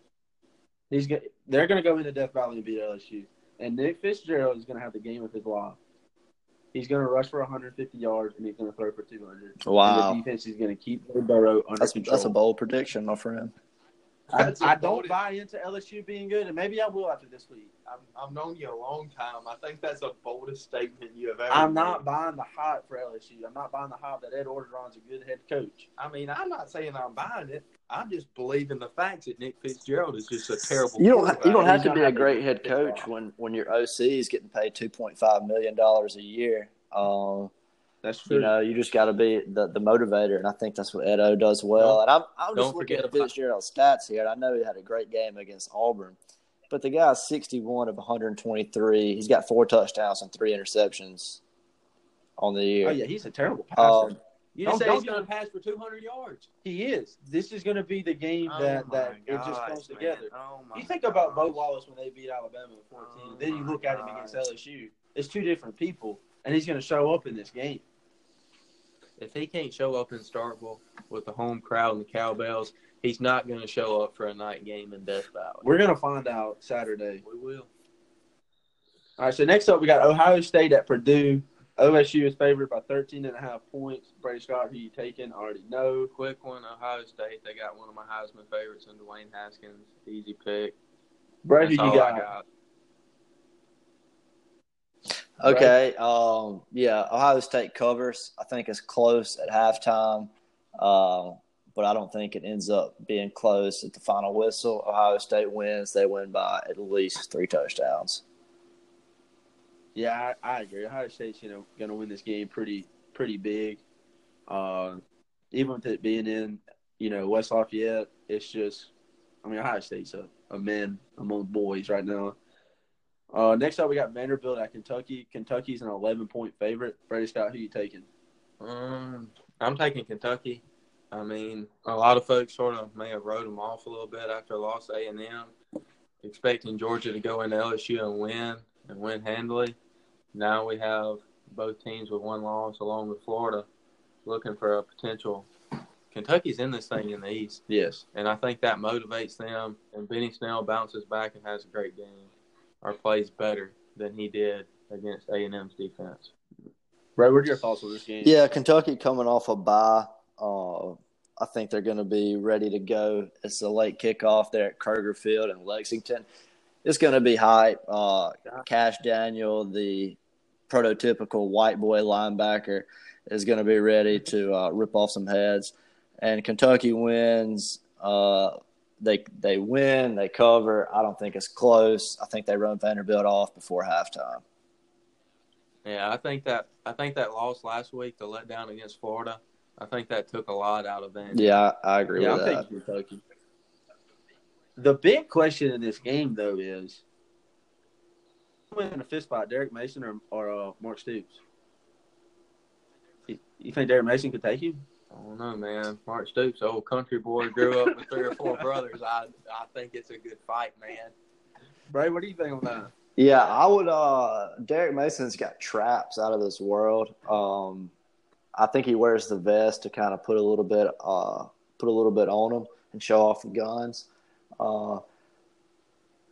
[SPEAKER 1] He's get, they're going to go into Death Valley and beat LSU, and Nick Fitzgerald is going to have the game of his life. He's going to rush for 150 yards and he's going to throw for 200.
[SPEAKER 3] Wow!
[SPEAKER 1] And the defense is going to keep Burrow under
[SPEAKER 3] that's,
[SPEAKER 1] control.
[SPEAKER 3] That's a bold prediction, my friend.
[SPEAKER 1] I, I don't buy into LSU being good, and maybe I will after this week.
[SPEAKER 2] I've, I've known you a long time. I think that's the boldest statement you have ever.
[SPEAKER 1] I'm
[SPEAKER 2] made.
[SPEAKER 1] not buying the hype for LSU. I'm not buying the hype that Ed Orgeron's a good head coach.
[SPEAKER 2] I mean, I'm not saying I'm buying it. I'm just believing the facts that Nick Fitzgerald is just a terrible.
[SPEAKER 3] You don't. You don't have
[SPEAKER 1] He's
[SPEAKER 3] to be a great head coach when when your OC is getting paid 2.5 million dollars a year. Um,
[SPEAKER 1] That's true.
[SPEAKER 3] you know, you just got to be the, the motivator, and I think that's what Edo does well. and I'm I'm just looking at Fitzgerald's stats here. and I know he had a great game against Auburn, but the guy's 61 of 123. He's got four touchdowns and three interceptions on the year.
[SPEAKER 1] oh yeah, he's a terrible passer.
[SPEAKER 3] Um,
[SPEAKER 2] You
[SPEAKER 1] Don't-
[SPEAKER 2] say
[SPEAKER 1] don't
[SPEAKER 2] he's going to pass for 200 yards.
[SPEAKER 1] he is. This is going to be the game that that it just comes together.
[SPEAKER 2] Oh
[SPEAKER 1] You think about Bo. Wallace when they beat Alabama in 14.
[SPEAKER 2] Oh
[SPEAKER 1] then you look at him against
[SPEAKER 2] gosh.
[SPEAKER 1] LSU. It's two different people, and he's going to show up in this game.
[SPEAKER 2] If he can't show up in Starkville with the home crowd and the cowbells, he's not going to show up for a night game in Death Valley.
[SPEAKER 1] We're going to find out Saturday.
[SPEAKER 2] We will.
[SPEAKER 1] All right, so next up we got Ohio State at Purdue. OSU is favored by 13 and a half points. Brady Scott, who you taking? I already know.
[SPEAKER 2] Quick one, Ohio State. They got one of my Heisman favorites in Dwayne Haskins. Easy pick. Brady,
[SPEAKER 1] you
[SPEAKER 2] I
[SPEAKER 1] got?
[SPEAKER 3] Okay. Um, yeah, Ohio State covers. I think it's close at halftime, uh, but I don't think it ends up being close at the final whistle. Ohio State wins. They win by at least three touchdowns.
[SPEAKER 1] Yeah, I, I agree. Ohio State's you know going to win this game pretty pretty big. Uh, even with it being in you know West Lafayette, it's just I mean Ohio State's a, a man among boys right now. Uh, next up we got Vanderbilt at Kentucky. Kentucky's an 11 point favorite. Brady Scott, who you taking?
[SPEAKER 2] Um, I'm taking Kentucky. I mean, a lot of folks sort of may have wrote them off a little bit after loss A and M, expecting Georgia to go into LSU and win and win handily. Now we have both teams with one loss, along with Florida, looking for a potential. Kentucky's in this thing in the East,
[SPEAKER 1] Yes.
[SPEAKER 2] and I think that motivates them. And Benny Snell bounces back and has a great game, or plays better than he did against A and M's defense.
[SPEAKER 1] Brad, what are your thoughts on this game?
[SPEAKER 3] Yeah, Kentucky coming off a bye. Uh, I think they're going to be ready to go. It's a late kickoff there at Kroger Field in Lexington. It's going to be hype. Uh, Cash Daniel, the prototypical white boy linebacker, is going to be ready to uh, rip off some heads. And Kentucky wins. They they win. They cover. I don't think it's close. I think they run Vanderbilt off before halftime.
[SPEAKER 2] Yeah, I think that I think that loss last week, the letdown against Florida, I think that took a lot out of Vandy.
[SPEAKER 3] Yeah, I, I agree
[SPEAKER 1] Yeah,
[SPEAKER 3] with
[SPEAKER 1] I'm
[SPEAKER 3] that.
[SPEAKER 1] Kentucky. The big question in this game, though, is who win a fist fight, Derek Mason or, or uh, Mark Stoops? You, you think Derek Mason could take you?
[SPEAKER 2] I don't know, man. Mark Stoops, old country boy, grew up with three or four brothers. I I think it's a good fight, man.
[SPEAKER 1] Bray, what do you think on that?
[SPEAKER 3] Yeah, I would. Uh, Derek Mason's got traps out of this world. Um, I think he wears the vest to kind of put a little bit, uh, put a little bit on him and show off the guns. Uh,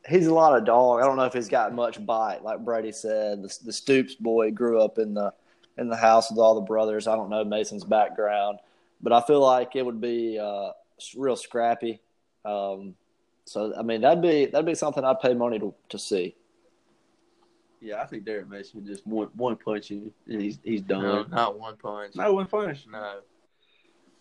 [SPEAKER 3] he's a lot of dog. I don't know if he's got much bite. Like Brady said, the, the Stoops boy grew up in the in the house with all the brothers. I don't know Mason's background, but I feel like it would be uh, real scrappy. Um, so I mean that'd be that'd be something I'd pay money to to see.
[SPEAKER 1] Yeah, I think Derek Mason just one one punch and he's he's done.
[SPEAKER 2] No, not one punch.
[SPEAKER 1] No one punch.
[SPEAKER 2] No.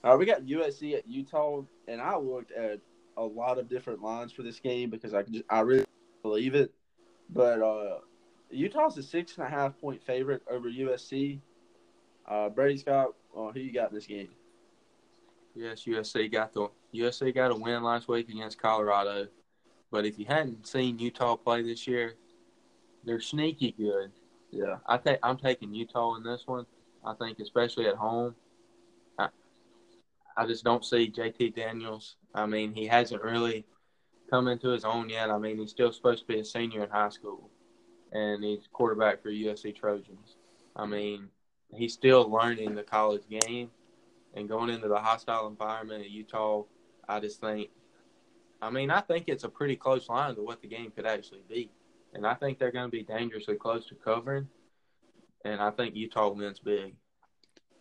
[SPEAKER 1] All right, we got USC at Utah, and I looked at a lot of different lines for this game because I just I really believe it. But uh, Utah's a six and a half point favorite over USC. Uh, Brady Scott, uh, who you got in this game?
[SPEAKER 2] Yes, USC got the USC got a win last week against Colorado. But if you hadn't seen Utah play this year, they're sneaky good.
[SPEAKER 1] Yeah,
[SPEAKER 2] I think I'm taking Utah in this one. I think especially at home. I, I just don't see JT Daniels. I mean, he hasn't really come into his own yet. I mean, he's still supposed to be a senior in high school, and he's quarterback for USC Trojans. I mean, he's still learning the college game, and going into the hostile environment at Utah, I just think. I mean, I think it's a pretty close line to what the game could actually be, and I think they're going to be dangerously close to covering, and I think Utah wins big.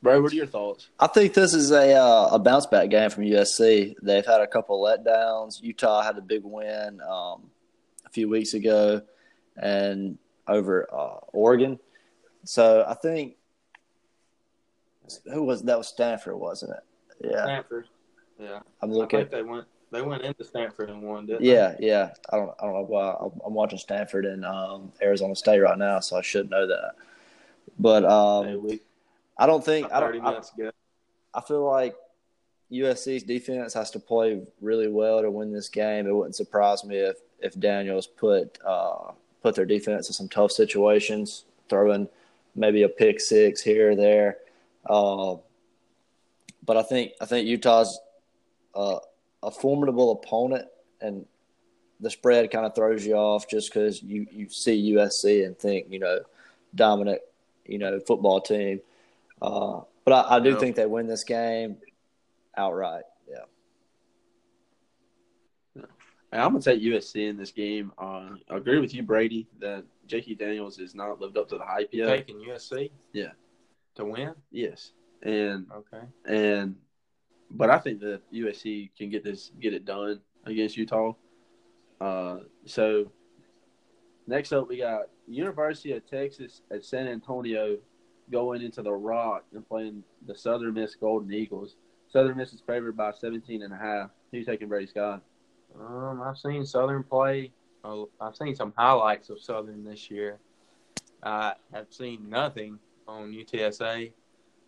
[SPEAKER 1] Brady, what are your thoughts?
[SPEAKER 3] I think this is a uh, a bounce back game from USC. They've had a couple letdowns. Utah had a big win um, a few weeks ago, and over uh, Oregon. So I think who was that was Stanford, wasn't it? Yeah,
[SPEAKER 2] Stanford. Yeah,
[SPEAKER 3] I'm
[SPEAKER 2] I
[SPEAKER 3] looking.
[SPEAKER 2] think they went they went into Stanford and won, didn't
[SPEAKER 3] Yeah, yeah. I don't, I don't know why. I'm- I'm watching Stanford and um, Arizona State right now, so I should know that. But um,
[SPEAKER 2] Hey, we
[SPEAKER 3] I don't think I don't. I. I feel like USC's defense has to play really well to win this game. It wouldn't surprise me if if Daniels put uh, put their defense in some tough situations, throwing maybe a pick six here or there. Uh, but I think I think Utah's uh, a formidable opponent, and the spread kind of throws you off just because you you see USC and think you know dominant you know football team. Uh, but I, I do
[SPEAKER 2] Yeah.
[SPEAKER 3] think they win this game outright. Yeah.
[SPEAKER 1] I'm gonna take USC in this game. Uh, I agree with you, Brady, that J.T. Daniels has not lived up to the hype
[SPEAKER 2] You
[SPEAKER 1] yet.
[SPEAKER 2] taking USC?
[SPEAKER 1] Yeah.
[SPEAKER 2] To win?
[SPEAKER 1] Yes, and
[SPEAKER 2] Okay.
[SPEAKER 1] and but I think that USC can get this get it done against Utah. Uh, so next up, we got University of Texas at San Antonio going into the Rock and playing the Southern Miss Golden Eagles. Southern Miss is favored by 17 and a half. Who's taking Brady Scott?
[SPEAKER 2] Um, I've seen Southern play. Oh, I've seen some highlights of Southern this year. I have seen nothing on UTSA,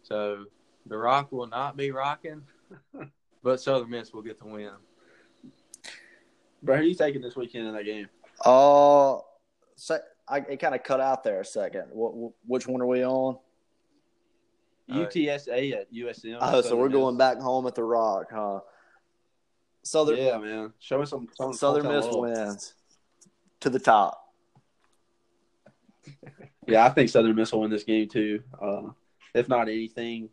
[SPEAKER 2] so the Rock will not be rocking, but Southern Miss will get the win.
[SPEAKER 1] Bro, who are you taking this weekend in that game?
[SPEAKER 3] Oh, so I, it kind of cut out there a second. What, which one are we on?
[SPEAKER 2] Uh,
[SPEAKER 1] UTSA at USM.
[SPEAKER 3] Oh, so we're
[SPEAKER 1] Miss.
[SPEAKER 3] going back home at the Rock, huh? Southern
[SPEAKER 1] Yeah, man. Show us some. some
[SPEAKER 3] Southern
[SPEAKER 1] hometown
[SPEAKER 3] Miss wins to the top.
[SPEAKER 1] Yeah, I think Southern Miss will win this game too. Uh, if not anything,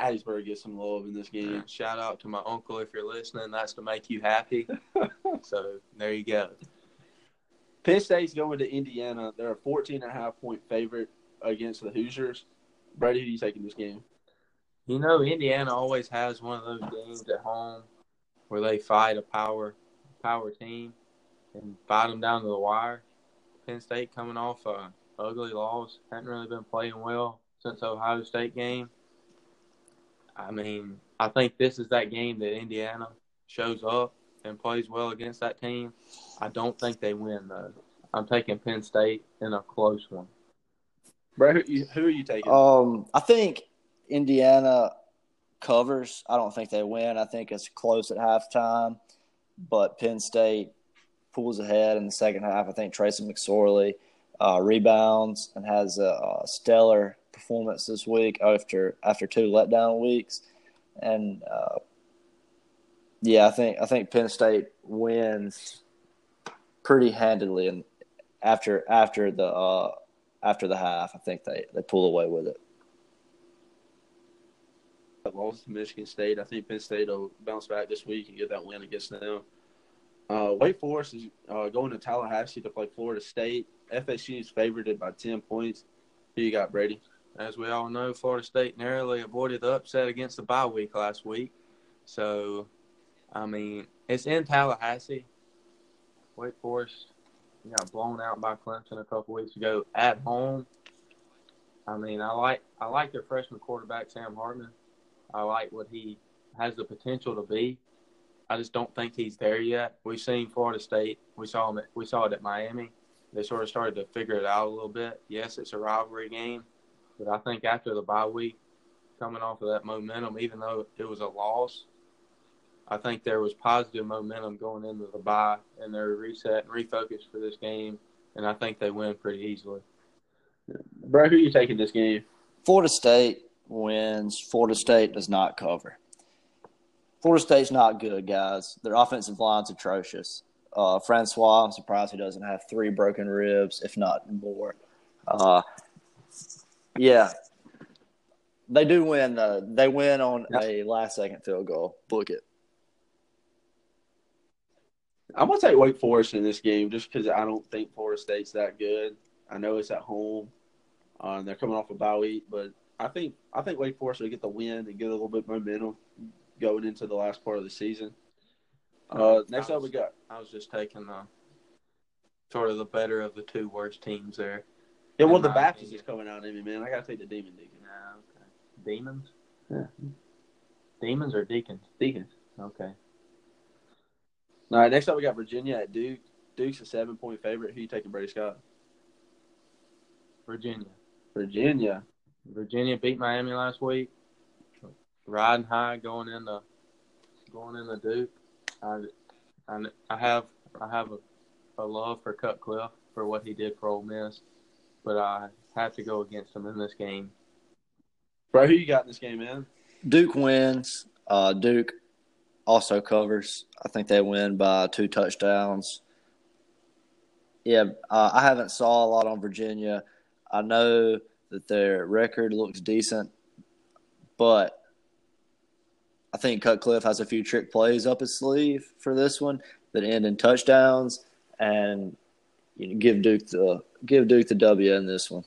[SPEAKER 1] Hattiesburg gets some love in this game.
[SPEAKER 2] Shout out to my uncle if you're listening. That's to make you happy. so there you go.
[SPEAKER 1] Penn State's going to Indiana. They're a 14 and a half point favorite against the Hoosiers. Brady, who you taking this game?
[SPEAKER 2] You know, Indiana always has one of those games at home where they fight a power power team and fight them down to the wire. Penn State coming off a ugly loss, hadn't really been playing well since Ohio State game. I mean, I think this is that game that Indiana shows up and plays well against that team. I don't think they win though. I'm taking Penn State in a close one.
[SPEAKER 1] Bro, who, who are you taking?
[SPEAKER 3] Um, I think Indiana covers. I don't think they win. I think it's close at halftime, but Penn State pulls ahead in the second half. I think Trace McSorley uh, rebounds and has a, a stellar performance this week after after two letdown weeks, and uh, yeah, I think I think Penn State wins pretty handedly, and after after the uh, after the half, I think they, they pull away with it.
[SPEAKER 1] lost to Michigan State. I think Penn State will bounce back this week and get that win against them. Uh, Wake Forest is uh, going to Tallahassee to play Florida State. FSU is favored by 10 points. Who you got, Brady?
[SPEAKER 2] As we all know, Florida State narrowly avoided the upset against the bye week last week. So I mean, it's in Tallahassee. Wake Forest got blown out by Clemson a couple weeks ago at home. I mean, I like I like their freshman quarterback Sam Hartman. I like what he has the potential to be. I just don't think he's there yet. We've seen Florida State. We saw him. At, we saw it at Miami. They sort of started to figure it out a little bit. Yes, it's a rivalry game, but I think after the bye week, coming off of that momentum, even though it was a loss, I think there was positive momentum going into the bye, and they're reset and refocused for this game, and I think they win pretty easily.
[SPEAKER 1] Bro, who are you taking this game?
[SPEAKER 3] Florida State wins. Florida State does not cover. Florida State's not good, guys. Their offensive line's atrocious. Uh, Francois, I'm surprised he doesn't have three broken ribs, if not more. Uh, yeah, they do win. Uh, they win on a last second field goal. Book it.
[SPEAKER 1] I'm gonna take Wake Forest in this game just because I don't think Florida State's that good. I know it's at home, uh, and they're coming off a bye week, but I think I think Wake Forest will get the win and get a little bit momentum going into the last part of the season. Uh, next up, we got.
[SPEAKER 2] I was just taking the sort of the better of the two worst teams there.
[SPEAKER 1] Yeah, well, the Baptist
[SPEAKER 2] opinion.
[SPEAKER 1] is coming out in me, man. I gotta take the Demon Deacon.
[SPEAKER 2] Yeah, okay. Demons?
[SPEAKER 1] Yeah.
[SPEAKER 2] Demons or Deacons?
[SPEAKER 1] Deacons.
[SPEAKER 2] Okay.
[SPEAKER 1] All right, next up we got Virginia at Duke. Duke's a seven point favorite. Who you taking, Brady Scott?
[SPEAKER 2] Virginia.
[SPEAKER 1] Virginia.
[SPEAKER 2] Virginia beat Miami last week. Riding high going into going into Duke. I, I, I have I have a, a love for Cutcliffe for what he did for Ole Miss, but I have to go against him in this game.
[SPEAKER 1] Bro, who you got in this game, man?
[SPEAKER 3] Duke wins. Uh, Duke also covers. I think they win by two touchdowns. Yeah, uh, I haven't saw a lot on Virginia. I know that their record looks decent, but I think Cutcliffe has a few trick plays up his sleeve for this one that end in touchdowns, and you know, give Duke the give Duke the W in this one.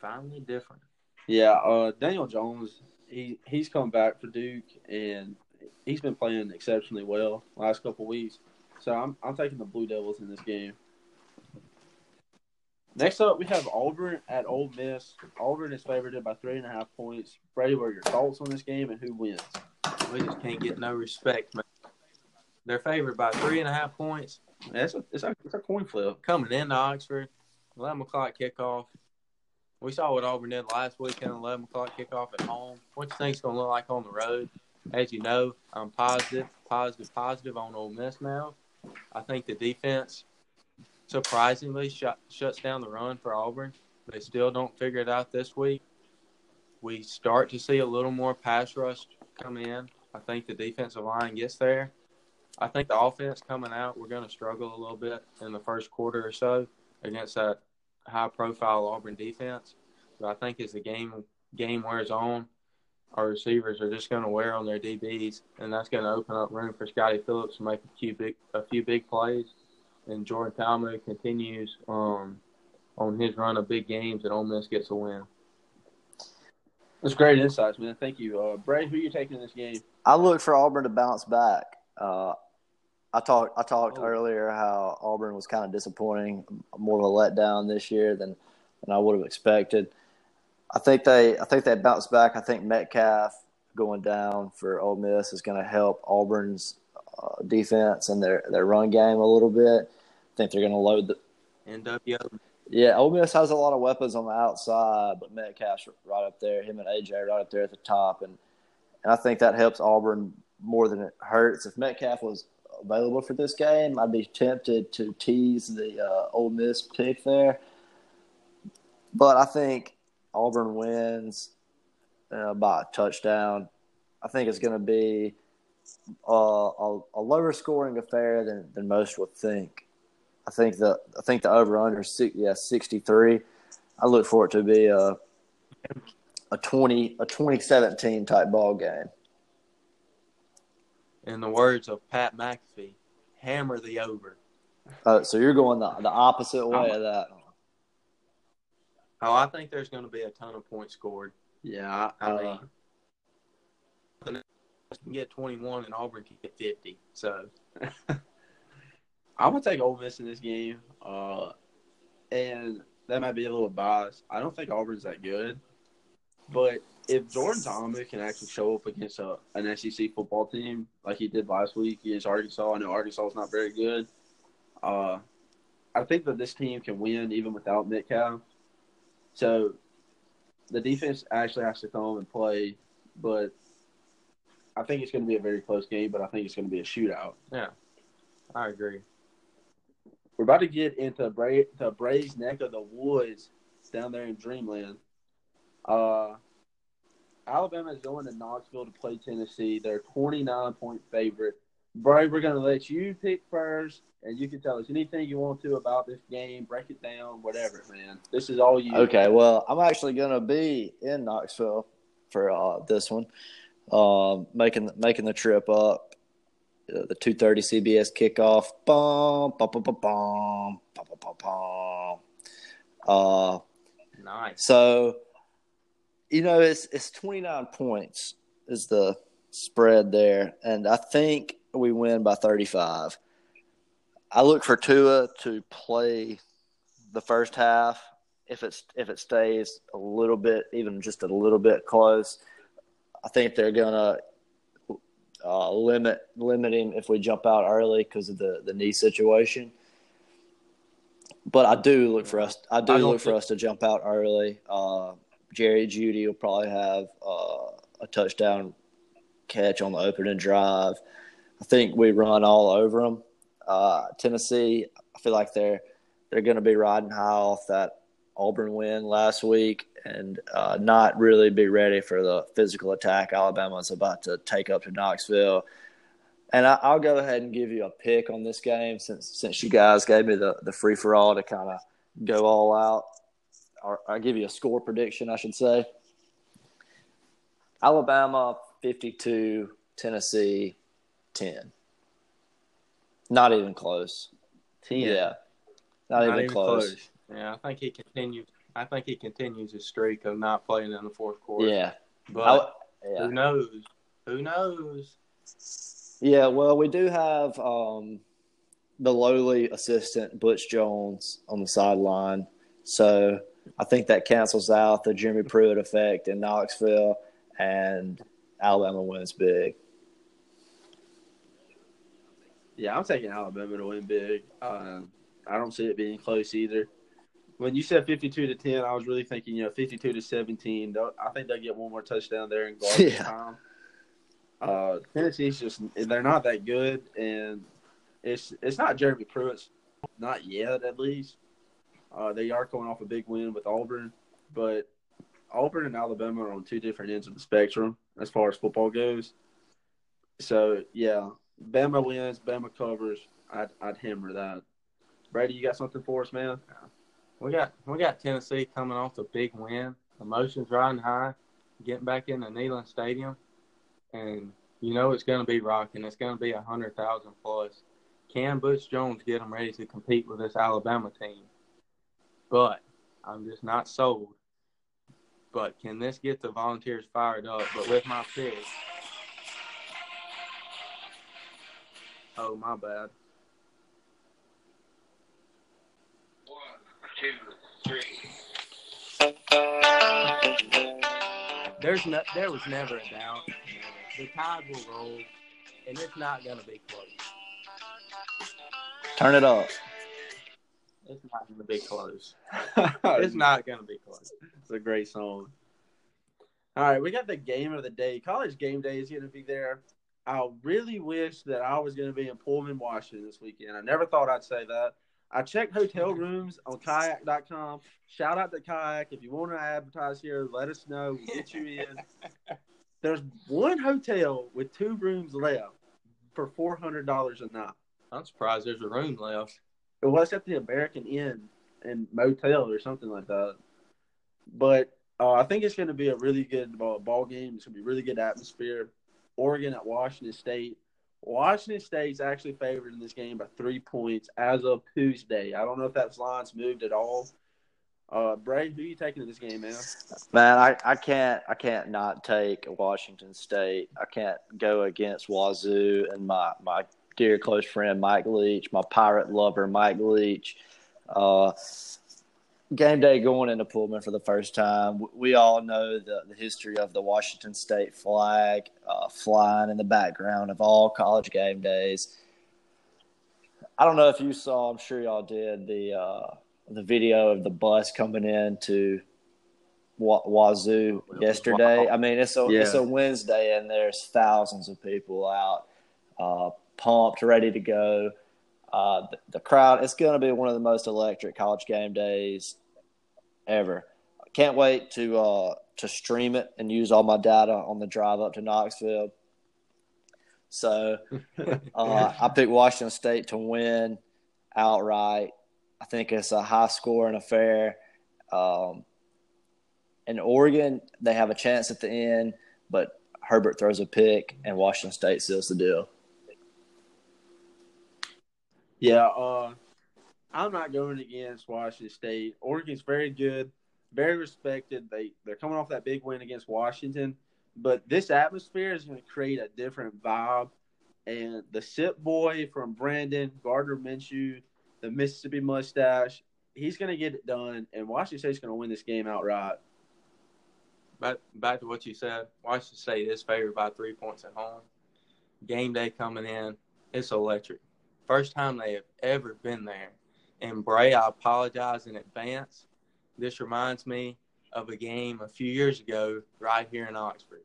[SPEAKER 2] Finally different.
[SPEAKER 1] Yeah, uh, Daniel Jones. He he's come back for Duke, and he's been playing exceptionally well last couple weeks. So I'm I'm taking the Blue Devils in this game. Next up, we have Auburn at Ole Miss. Auburn is favored by three and a half points. Brady, what are your thoughts on this game and who wins?
[SPEAKER 2] We just can't get no respect, man. They're favored by three and a half points.
[SPEAKER 1] It's a, it's a, it's a coin flip.
[SPEAKER 2] coming into Oxford, 11 o'clock kickoff. We saw what Auburn did last weekend, 11 o'clock kickoff at home. What you think's going to look like on the road? As you know, I'm positive, positive, positive on Ole Miss now. I think the defense surprisingly shut, shuts down the run for Auburn. They still don't figure it out this week. We start to see a little more pass rush come in. I think the defensive line gets there. I think the offense coming out, we're going to struggle a little bit in the first quarter or so against that high profile Auburn defense. But I think as the game game wears on, our receivers are just going to wear on their DBs, and that's going to open up room for Scottie Phillips to make a few big a few big plays. And Jordan Talmadge continues um, on his run of big games, and Ole Miss gets a win.
[SPEAKER 1] That's great insights, man. Thank you. Uh, Brady, who are you taking in this game?
[SPEAKER 3] I look for Auburn to bounce back. Uh, I talked I talked
[SPEAKER 1] Oh.
[SPEAKER 3] earlier how Auburn was kind of disappointing, more of a letdown this year than than I would have expected. I think they I think they bounce back. I think Metcalf going down for Ole Miss is going to help Auburn's uh, defense and their their run game a little bit. I think they're going to load the
[SPEAKER 2] NWO
[SPEAKER 3] yeah, Ole Miss has a lot of weapons on the outside, but Metcalf's right up there. Him and AJ right up there at the top, and and I think that helps Auburn more than it hurts. If Metcalf was available for this game, I'd be tempted to tease the uh, Ole Miss pick there. But I think Auburn wins uh, by a touchdown. I think it's going to be uh, a, a lower scoring affair than, than most would think. I think the I think the over under six yeah sixty three. I look for it to be a a twenty a twenty seventeen type ball game.
[SPEAKER 2] in the words of Pat McAfee, hammer the over.
[SPEAKER 3] Uh, so you're going the the opposite way of that.
[SPEAKER 2] Oh, I think there's going to be a ton of points scored.
[SPEAKER 1] Yeah,
[SPEAKER 2] I
[SPEAKER 1] uh,
[SPEAKER 2] mean, can get 21 and Auburn can get 50. So
[SPEAKER 1] I'm gonna take Ole Miss in this game, uh, and that might be a little biased. I don't think Auburn's that good, but if Jordan Thomas can actually show up against a, an SEC football team like he did last week against Arkansas, I know Arkansas is not very good. Uh, I think that this team can win even without Metcalf. So the defense actually has to come and play, but I think it's going to be a very close game. But I think it's going to be a shootout.
[SPEAKER 2] yeah, I agree.
[SPEAKER 1] We're about to get into Bra- the Braves' neck of the woods down there in Dreamland. Uh, Alabama is going to Knoxville to play Tennessee. They're 29 point favorite. Bray, we're going to let you pick first, and you can tell us anything you want to about this game. Break it down, whatever, man. This is all you.
[SPEAKER 3] Okay, well, I'm actually going to be in Knoxville for uh, this one, um, making making the trip up. Uh, the 2:30 CBS kickoff. Bum, bum, bum, bum, bum, bum, bum, bum, Uh,
[SPEAKER 2] nice.
[SPEAKER 3] So, you know, it's it's 29 points is the spread there, and I think we win by 35. I look for Tua to play the first half. If it's if it stays a little bit, even just a little bit close, I think they're gonna uh, limit limit him if we jump out early because of the the knee situation. But I do look for us. I do
[SPEAKER 2] I
[SPEAKER 3] look for
[SPEAKER 2] think-
[SPEAKER 3] us to jump out early. Uh, Jerry Jeudy will probably have uh, a touchdown catch on the opening drive. I think we run all over them. Uh, Tennessee, I feel like they're they're going to be riding high off that Auburn win last week and uh, not really be ready for the physical attack Alabama's about to take up to Knoxville. And I, I'll go ahead and give you a pick on this game since since you guys gave me the, the free for all to kind of go all out. Or I'll give you a score prediction, I should say. Alabama 52, Tennessee 10. Not even close.
[SPEAKER 1] Ten.
[SPEAKER 3] Yeah. Not, even, close.
[SPEAKER 2] Yeah, I think he continues. I think he continues his streak of not playing in the fourth quarter.
[SPEAKER 3] Yeah.
[SPEAKER 2] but
[SPEAKER 3] I- yeah.
[SPEAKER 2] who knows? Who knows?
[SPEAKER 3] Yeah, well, we do have um, the lowly assistant Butch Jones on the sideline, so I think that cancels out the Jimmy Pruitt effect in Knoxville, and Alabama wins big.
[SPEAKER 1] Yeah, I'm taking Alabama to win big. Um, I don't see it being close either. When you said 52 to 10, I was really thinking, you know, 52 to 17. They'll- I think they'll get one more touchdown there in garbage
[SPEAKER 3] Yeah.
[SPEAKER 1] time. Uh, Tennessee's just they're not that good, and it's it's not Jeremy Pruitt's, not yet at least. Uh, they are coming off a big win with Auburn, but Auburn and Alabama are on two different ends of the spectrum as far as football goes. So yeah, Bama wins, Bama covers. I'd I'd hammer that. Brady, you got something for us, man?
[SPEAKER 2] We got we got Tennessee coming off a big win. Emotions riding high, getting back into Neyland Stadium, and you know it's going to be rocking. It's going to be a hundred thousand plus. Can Butch Jones get them ready to compete with this Alabama team? But I'm just not sold. But can this get the Volunteers fired up? But with my pick, oh my bad. There's no, there was never a doubt. The tide will roll, and it's not going to be close.
[SPEAKER 3] Turn it up.
[SPEAKER 2] It's not going to be close.
[SPEAKER 1] it's
[SPEAKER 2] It's not going to be close.
[SPEAKER 1] It's a great song. All right, we got the game of the day. College game day is going to be there. I really wish that I was going to be in Pullman, Washington this weekend. I never thought I'd say that. I checked hotel rooms on kayak.com. Shout out to Kayak. If you want to advertise here, let us know. We'll get you in. There's one hotel with two rooms left for $400 a night.
[SPEAKER 2] I'm surprised there's a room left.
[SPEAKER 1] It was at the American Inn and Motel or something like that. But uh, I think it's going to be a really good ball, ball game. It's going to be really good atmosphere. Oregon at Washington State. Washington State's actually favored in this game by three points as of Tuesday. I don't know if that line's moved at all. Uh, Bray, who are you taking in this game, man?
[SPEAKER 3] Man, I, I can't I can't not take Washington State. I can't go against Wazoo and my my dear close friend Mike Leach, my pirate lover Mike Leach. Uh, game day going into Pullman for the first time. We all know the, the history of the Washington State flag uh, flying in the background of all college game days. I don't know if you saw. I'm sure y'all did the uh, the video of the bus coming in to Wazoo yesterday. I mean, it's a yeah. it's a Wednesday and there's thousands of people out, uh, pumped, ready to go. Uh, the, the, crowd, it's going to be one of the most electric college game days ever. Can't wait to uh, to stream it and use all my data on the drive up to Knoxville. So uh, I picked Washington State to win outright. I think it's a high scoring affair. Um, in Oregon, they have a chance at the end, but Herbert throws a pick and Washington State seals the deal.
[SPEAKER 1] Yeah, uh, I'm not going against Washington State. Oregon's very good, very respected. They they're coming off that big win against Washington, but this atmosphere is going to create a different vibe. And the sip boy from Brandon Gardner Minshew, the Mississippi mustache, he's going to get it done. And Washington State's going to win this game outright.
[SPEAKER 2] Back back to what you said, Washington State is favored by three points at home. Game day coming in, it's electric. First time they have ever been there. And Bray, I apologize in advance. This reminds me of a game a few years ago right here in Oxford.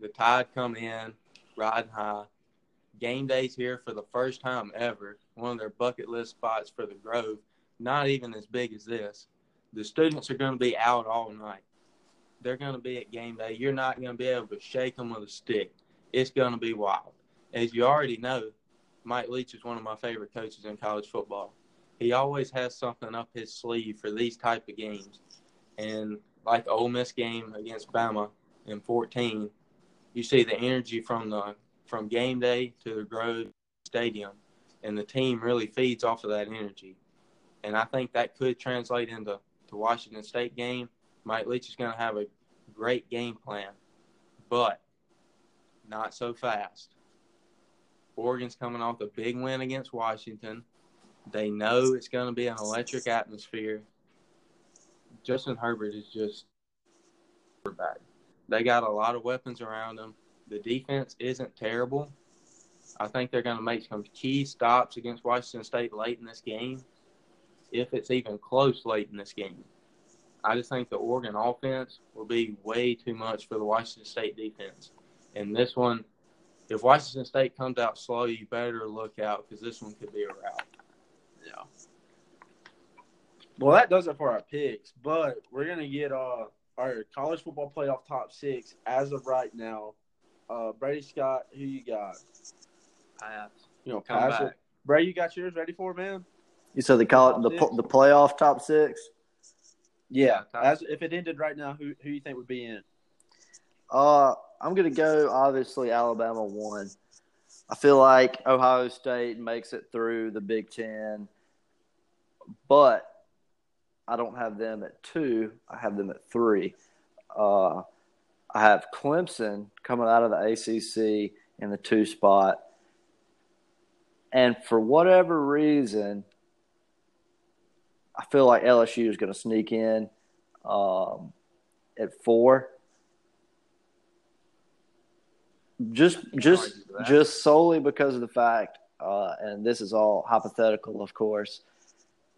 [SPEAKER 2] The Tide come in, riding high. Game day's here for the first time ever. One of their bucket list spots for the Grove. Not even as big as this. The students are going to be out all night. They're going to be at game day. You're not going to be able to shake them with a stick. It's going to be wild. As you already know, Mike Leach is one of my favorite coaches in college football. He always has something up his sleeve for these type of games. And like Ole Miss game against Bama in 14, you see the energy from the from game day to the Grove Stadium, and the team really feeds off of that energy. And I think that could translate into the Washington State game. Mike Leach is going to have a great game plan, but not so fast. Oregon's coming off a big win against Washington. They know it's going to be an electric atmosphere. Justin Herbert is just back. They got a lot of weapons around them. The defense isn't terrible. I think they're going to make some key stops against Washington State late in this game, if it's even close late in this game. I just think the Oregon offense will be way too much for the Washington State defense. And this one, if Washington State comes out slow, you better look out because this one could be a rout.
[SPEAKER 1] Yeah. Well, that does it for our picks, but we're gonna get uh, our college football playoff top six as of right now. Uh, Brady Scott, who you got?
[SPEAKER 2] Pass.
[SPEAKER 1] You know, pass it. Brady, you got yours ready for man?
[SPEAKER 3] You said they call it the the playoff top six.
[SPEAKER 1] Yeah, as if it ended right now, who who you think would be in?
[SPEAKER 3] Uh, I'm gonna go. Obviously, Alabama one. I feel like Ohio State makes it through the Big Ten, but I don't have them at two. I have them at three. Uh, I have Clemson coming out of the ACC in the two spot. And for whatever reason, I feel like LSU is going to sneak in um, at four. Just, just, just solely because of the fact, uh, and this is all hypothetical, of course.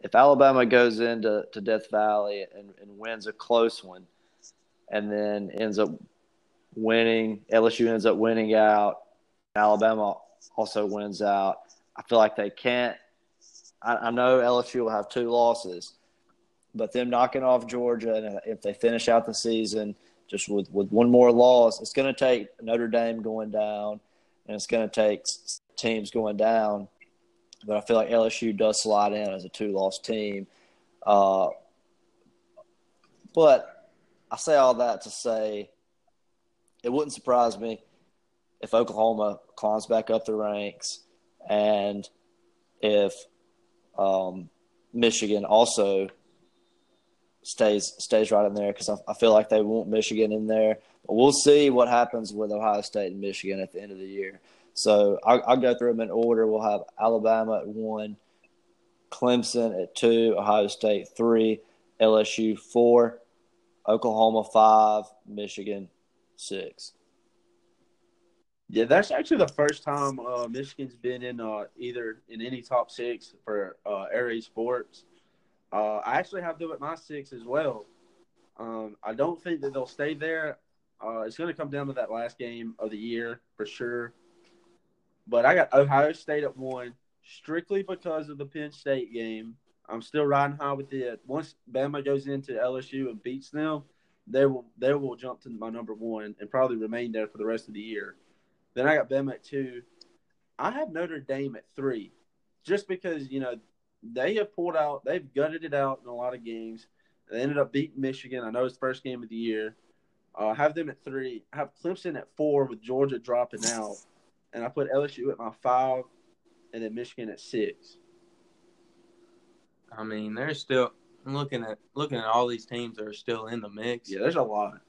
[SPEAKER 3] If Alabama goes into to Death Valley and, and wins a close one, and then ends up winning, LSU ends up winning out, Alabama also wins out. I feel like they can't I, I know LSU will have two losses, but them knocking off Georgia, and if they finish out the season just with, with one more loss, it's going to take Notre Dame going down, and it's going to take teams going down. But I feel like LSU does slide in as a two-loss team. Uh, but I say all that to say it wouldn't surprise me if Oklahoma climbs back up the ranks and if um, Michigan also stays stays right in there because I, I feel like they want Michigan in there. But we'll see what happens with Ohio State and Michigan at the end of the year. So I'll, I'll go through them in order. We'll have Alabama at one, Clemson at two, Ohio State three, LSU four, Oklahoma five, Michigan six.
[SPEAKER 1] Yeah, that's actually the first time uh, Michigan's been in uh, either in any top six for uh, Sports. Uh, I actually have them at my six as well. Um, I don't think that they'll stay there. Uh, it's going to come down to that last game of the year for sure. But I got Ohio State at one strictly because of the Penn State game. I'm still riding high with it. Once Bama goes into LSU and beats them, they will they will jump to my number one and probably remain there for the rest of the year. Then I got Bama at two. I have Notre Dame at three, just because you know they have pulled out, they've gutted it out in a lot of games. They ended up beating Michigan. I know it's the first game of the year. Uh, have them at three. I have Clemson at four with Georgia dropping out, and I put LSU at my five, and then Michigan at six.
[SPEAKER 2] I mean, they're still looking at looking at all these teams that are still in the mix.
[SPEAKER 1] Yeah, there's a lot.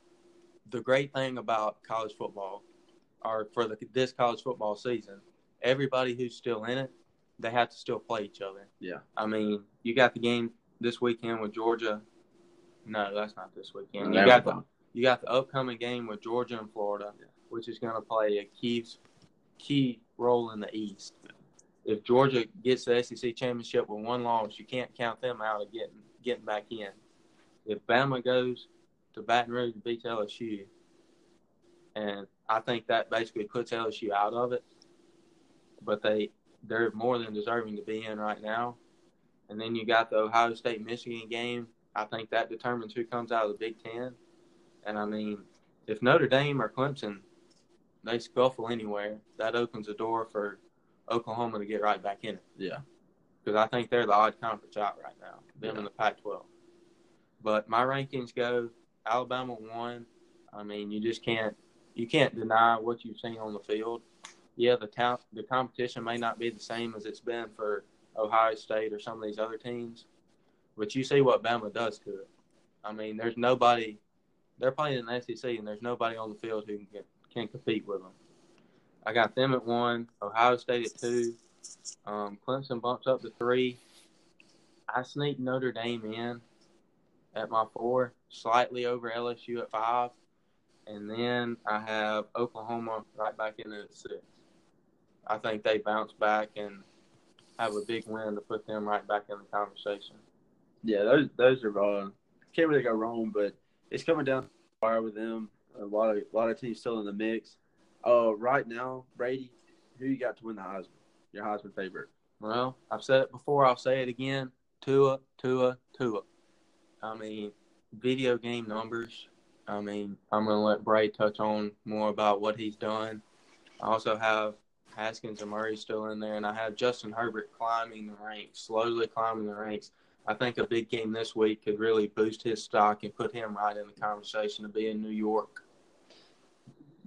[SPEAKER 2] The great thing about college football, or for the, this college football season, everybody who's still in it, they have to still play each other.
[SPEAKER 1] Yeah.
[SPEAKER 2] I mean, you got the game this weekend with Georgia. No, that's not this weekend. You got the you got the upcoming game with Georgia and Florida, which is going to play a key key role in the East. If Georgia gets the SEC championship with one loss, you can't count them out of getting getting back in. If Bama goes to Baton Rouge and beats LSU, and I think that basically puts LSU out of it, but they they're more than deserving to be in right now. And then you got the Ohio State Michigan game. I think that determines who comes out of the Big Ten. And I mean, if Notre Dame or Clemson they scuffle anywhere, that opens the door for Oklahoma to get right back in it.
[SPEAKER 1] Yeah.
[SPEAKER 2] Because I think they're the odd conference out right now, them
[SPEAKER 1] Yeah.
[SPEAKER 2] in the Pac-12. But my rankings go Alabama one. I mean, you just can't you can't deny what you've seen on the field. Yeah, the talent, the competition may not be the same as it's been for Ohio State or some of these other teams, but you see what Bama does to it. I mean, there's nobody. They're playing in the SEC, and there's nobody on the field who can can compete with them. I got them at one, Ohio State at two, um, Clemson bumps up to three. I sneak Notre Dame in at my four, slightly over LSU at five, and then I have Oklahoma right back in at six. I think they bounce back and have a big win to put them right back in the conversation.
[SPEAKER 1] Yeah, those those are uh, can't really go wrong, but it's coming down wire with them. A lot of a lot of teams still in the mix. Uh, right now, Brady, who you got to win the Heisman? Your Heisman favorite?
[SPEAKER 2] Well, I've said it before. I'll say it again. Tua, Tua, Tua. I mean, video game numbers. I mean, I'm going to let Bray touch on more about what he's done. I also have Haskins and Murray still in there, and I have Justin Herbert climbing the ranks, slowly climbing the ranks. I think a big game this week could really boost his stock and put him right in the conversation to be in New York.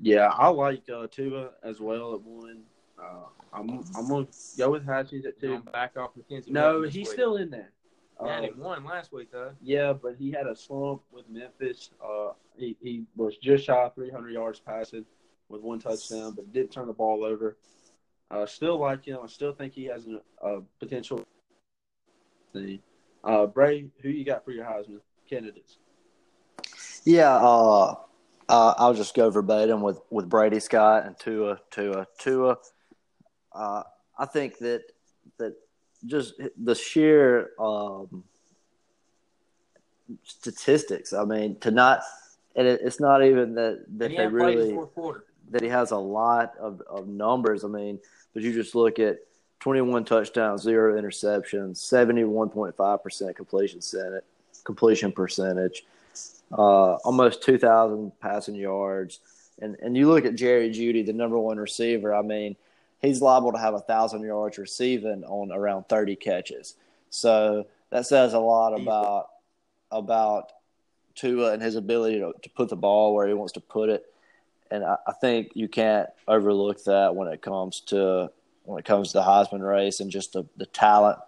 [SPEAKER 1] Yeah, I like uh, Tua as well at one. Uh, I'm I'm gonna go with Haskins at two.
[SPEAKER 2] Back off McKenzie.
[SPEAKER 1] No, he's
[SPEAKER 2] week.
[SPEAKER 1] still in there.
[SPEAKER 2] He had
[SPEAKER 1] Uh,
[SPEAKER 2] him one last week though.
[SPEAKER 1] Yeah, but he had a slump with Memphis. Uh, he, he was just shy of 300 yards passing with one touchdown, but didn't turn the ball over. Uh, still like him. I still think he has a, a potential. thing. Uh, Bray, who you got for your Heisman candidates?
[SPEAKER 3] Yeah, uh, uh, I'll just go verbatim with, with Brady Scott and Tua, Tua, Tua. Uh, I think that that just the sheer um, statistics. I mean, to not, and it, it's not even that that
[SPEAKER 2] And he
[SPEAKER 3] they
[SPEAKER 2] hadn't played
[SPEAKER 3] really
[SPEAKER 2] fourth quarter.
[SPEAKER 3] That he has a lot of, of numbers. I mean, but you just look at 21 touchdowns, zero interceptions, 71.5% completion percentage, completion percentage, uh, almost 2,000 passing yards. And, and you look at Jerry Jeudy, the number one receiver, I mean, he's liable to have a 1,000 yards receiving on around 30 catches. So that says a lot about about Tua and his ability to, to put the ball where he wants to put it and I, I think you can't overlook that when it comes to when it comes to the Heisman race and just the, the talent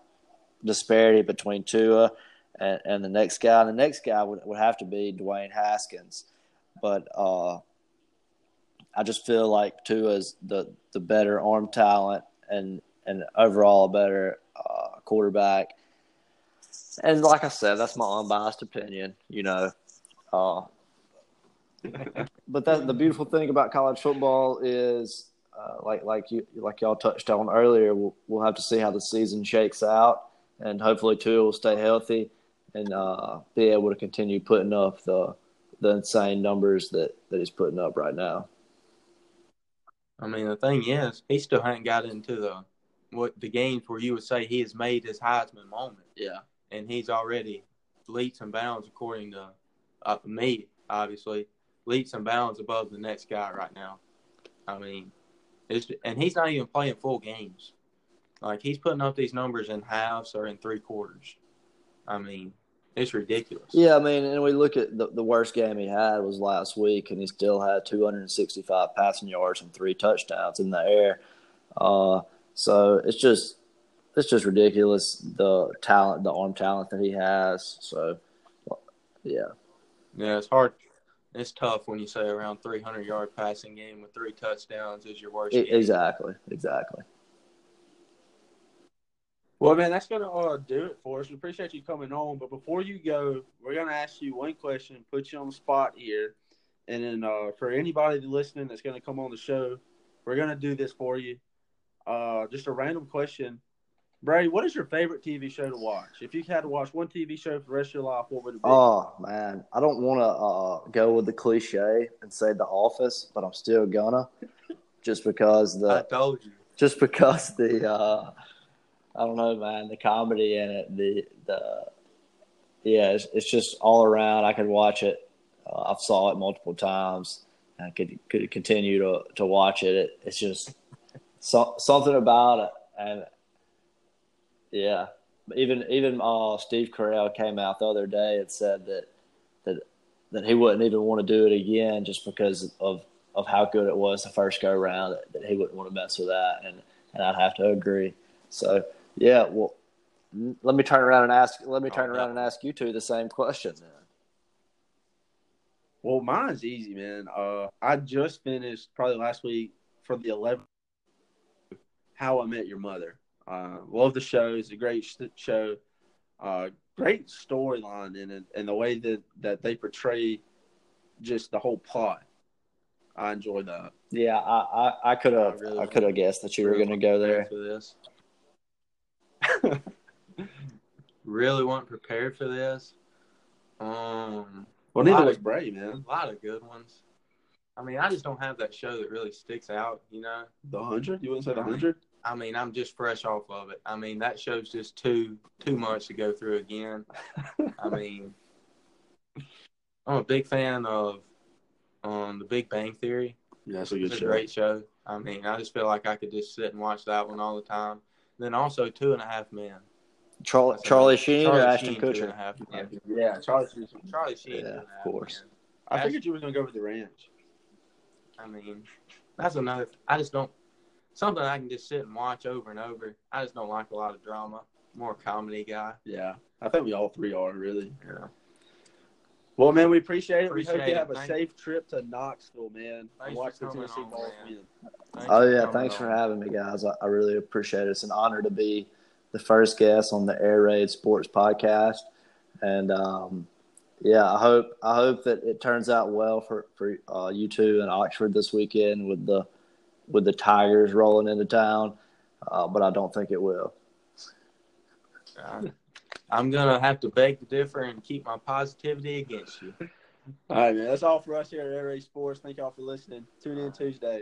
[SPEAKER 3] disparity between Tua and, and the next guy, the next guy would, would have to be Dwayne Haskins. But uh, I just feel like Tua's the the better arm talent and and overall a better uh, quarterback. And like I said, that's my unbiased opinion. You know, uh, but that the beautiful thing about college football is, uh, like like you like y'all touched on earlier, we'll, we'll have to see how the season shakes out, and hopefully Tua will stay healthy and uh, be able to continue putting up the the insane numbers that that he's putting up right now.
[SPEAKER 2] I mean, the thing is, he still hadn't got into the what the games where you would say he has made his Heisman moment.
[SPEAKER 1] Yeah.
[SPEAKER 2] and he's already leaps and bounds according to uh, me, obviously, leaps and bounds above the next guy right now. I mean, it's and he's not even playing full games. Like he's putting up these numbers in halves or in three quarters. I mean, it's ridiculous.
[SPEAKER 3] Yeah, I mean, and we look at the, the worst game he had was last week, and he still had 265 passing yards and three touchdowns in the air. Uh, so it's just it's just ridiculous the talent, the arm talent that he has. So, yeah,
[SPEAKER 2] Yeah, it's hard. It's tough when you say around 300 yard passing game with three touchdowns is your worst. Game.
[SPEAKER 3] exactly, exactly.
[SPEAKER 1] Well, man, that's gonna uh, do it for us. We appreciate you coming on, but before you go, we're gonna ask you one question, put you on the spot here, and then uh, for anybody listening that's gonna come on the show, we're gonna do this for you. Uh, just a random question, Brady. What is your favorite TV show to watch? If you had to watch one TV show for the rest of your life, what would it be?
[SPEAKER 3] Oh man, I don't want to uh, go with the cliche and say The Office, but I'm still gonna, just because the
[SPEAKER 2] I told you.
[SPEAKER 3] just because the uh I don't know, man, the comedy in it, the the yeah, it's, it's just all around. I could watch it. Uh, I've saw it multiple times. I could could continue to to watch it. it it's just so, something about it, and yeah, even even uh, Steve Carell came out the other day and said that that that he wouldn't even want to do it again just because of of how good it was the first go round. That, that he wouldn't want to mess with that, and and I'd have to agree. So yeah, well, n- let me turn around and ask. Let me
[SPEAKER 2] Oh,
[SPEAKER 3] turn around and ask you two the same question. Then.
[SPEAKER 1] Well, mine's easy, man. Uh, I just finished probably last week for the 11th. How I Met Your Mother. Uh, love the show. It's a great show. Uh, great storyline in it, and the way that that they portray just the whole plot. I enjoy that.
[SPEAKER 3] Yeah, I I, could have
[SPEAKER 2] I
[SPEAKER 3] I could have guessed that you were going to go there.
[SPEAKER 2] For this. really weren't prepared for this. Um,
[SPEAKER 1] Well, neither was Bray, man.
[SPEAKER 2] a lot of good ones. I mean, I just don't have that show that really sticks out. You know,
[SPEAKER 1] The hundred? You wouldn't say the hundred?
[SPEAKER 2] I mean, I'm just fresh off of it. I mean, that show's just too too much to go through again. I mean, I'm a big fan of um, the Big Bang Theory.
[SPEAKER 1] Yeah, that's a good
[SPEAKER 2] It's a
[SPEAKER 1] show.
[SPEAKER 2] great show. I mean, I just feel like I could just sit and watch that one all the time. Then also Two and a Half Men.
[SPEAKER 3] Charlie Charlie Sheen
[SPEAKER 2] Charlie
[SPEAKER 3] or Ashton
[SPEAKER 2] Sheen,
[SPEAKER 3] Kutcher?
[SPEAKER 2] a Half Men.
[SPEAKER 1] Yeah, Charlie. Sheen.
[SPEAKER 2] Charlie Sheen.
[SPEAKER 3] Yeah,
[SPEAKER 2] Two and a
[SPEAKER 3] of
[SPEAKER 2] Half
[SPEAKER 3] course.
[SPEAKER 2] Men.
[SPEAKER 1] I figured you were gonna go with the ranch.
[SPEAKER 2] I mean, that's another. I just don't something I can just sit and watch over and over. I just don't like a lot of drama. More comedy guy.
[SPEAKER 1] Yeah, I think we all three are really.
[SPEAKER 2] Yeah.
[SPEAKER 1] Well, man, we appreciate it. we hope
[SPEAKER 2] Appreciate
[SPEAKER 1] you
[SPEAKER 2] it.
[SPEAKER 1] have a
[SPEAKER 2] Thank-
[SPEAKER 1] safe trip to Knoxville, man.
[SPEAKER 2] Thanks
[SPEAKER 1] and watch the
[SPEAKER 2] coming
[SPEAKER 1] Tennessee
[SPEAKER 2] on,
[SPEAKER 1] Vols win.
[SPEAKER 3] Oh yeah,
[SPEAKER 2] coming
[SPEAKER 3] thanks
[SPEAKER 2] on.
[SPEAKER 3] for having me, guys. I, I really appreciate it. It's an honor to be the first guest on the Air Raid Sports Podcast, and um, yeah, I hope I hope that it turns out well for for uh, you two in Oxford this weekend with the with the Tigers rolling into town, uh, but I don't think it will.
[SPEAKER 2] I'm gonna have to beg to differ and keep my positivity against you.
[SPEAKER 1] All right, man. That's all for us here at Air Raid Sports. Thank y'all for listening. Tune in Tuesday.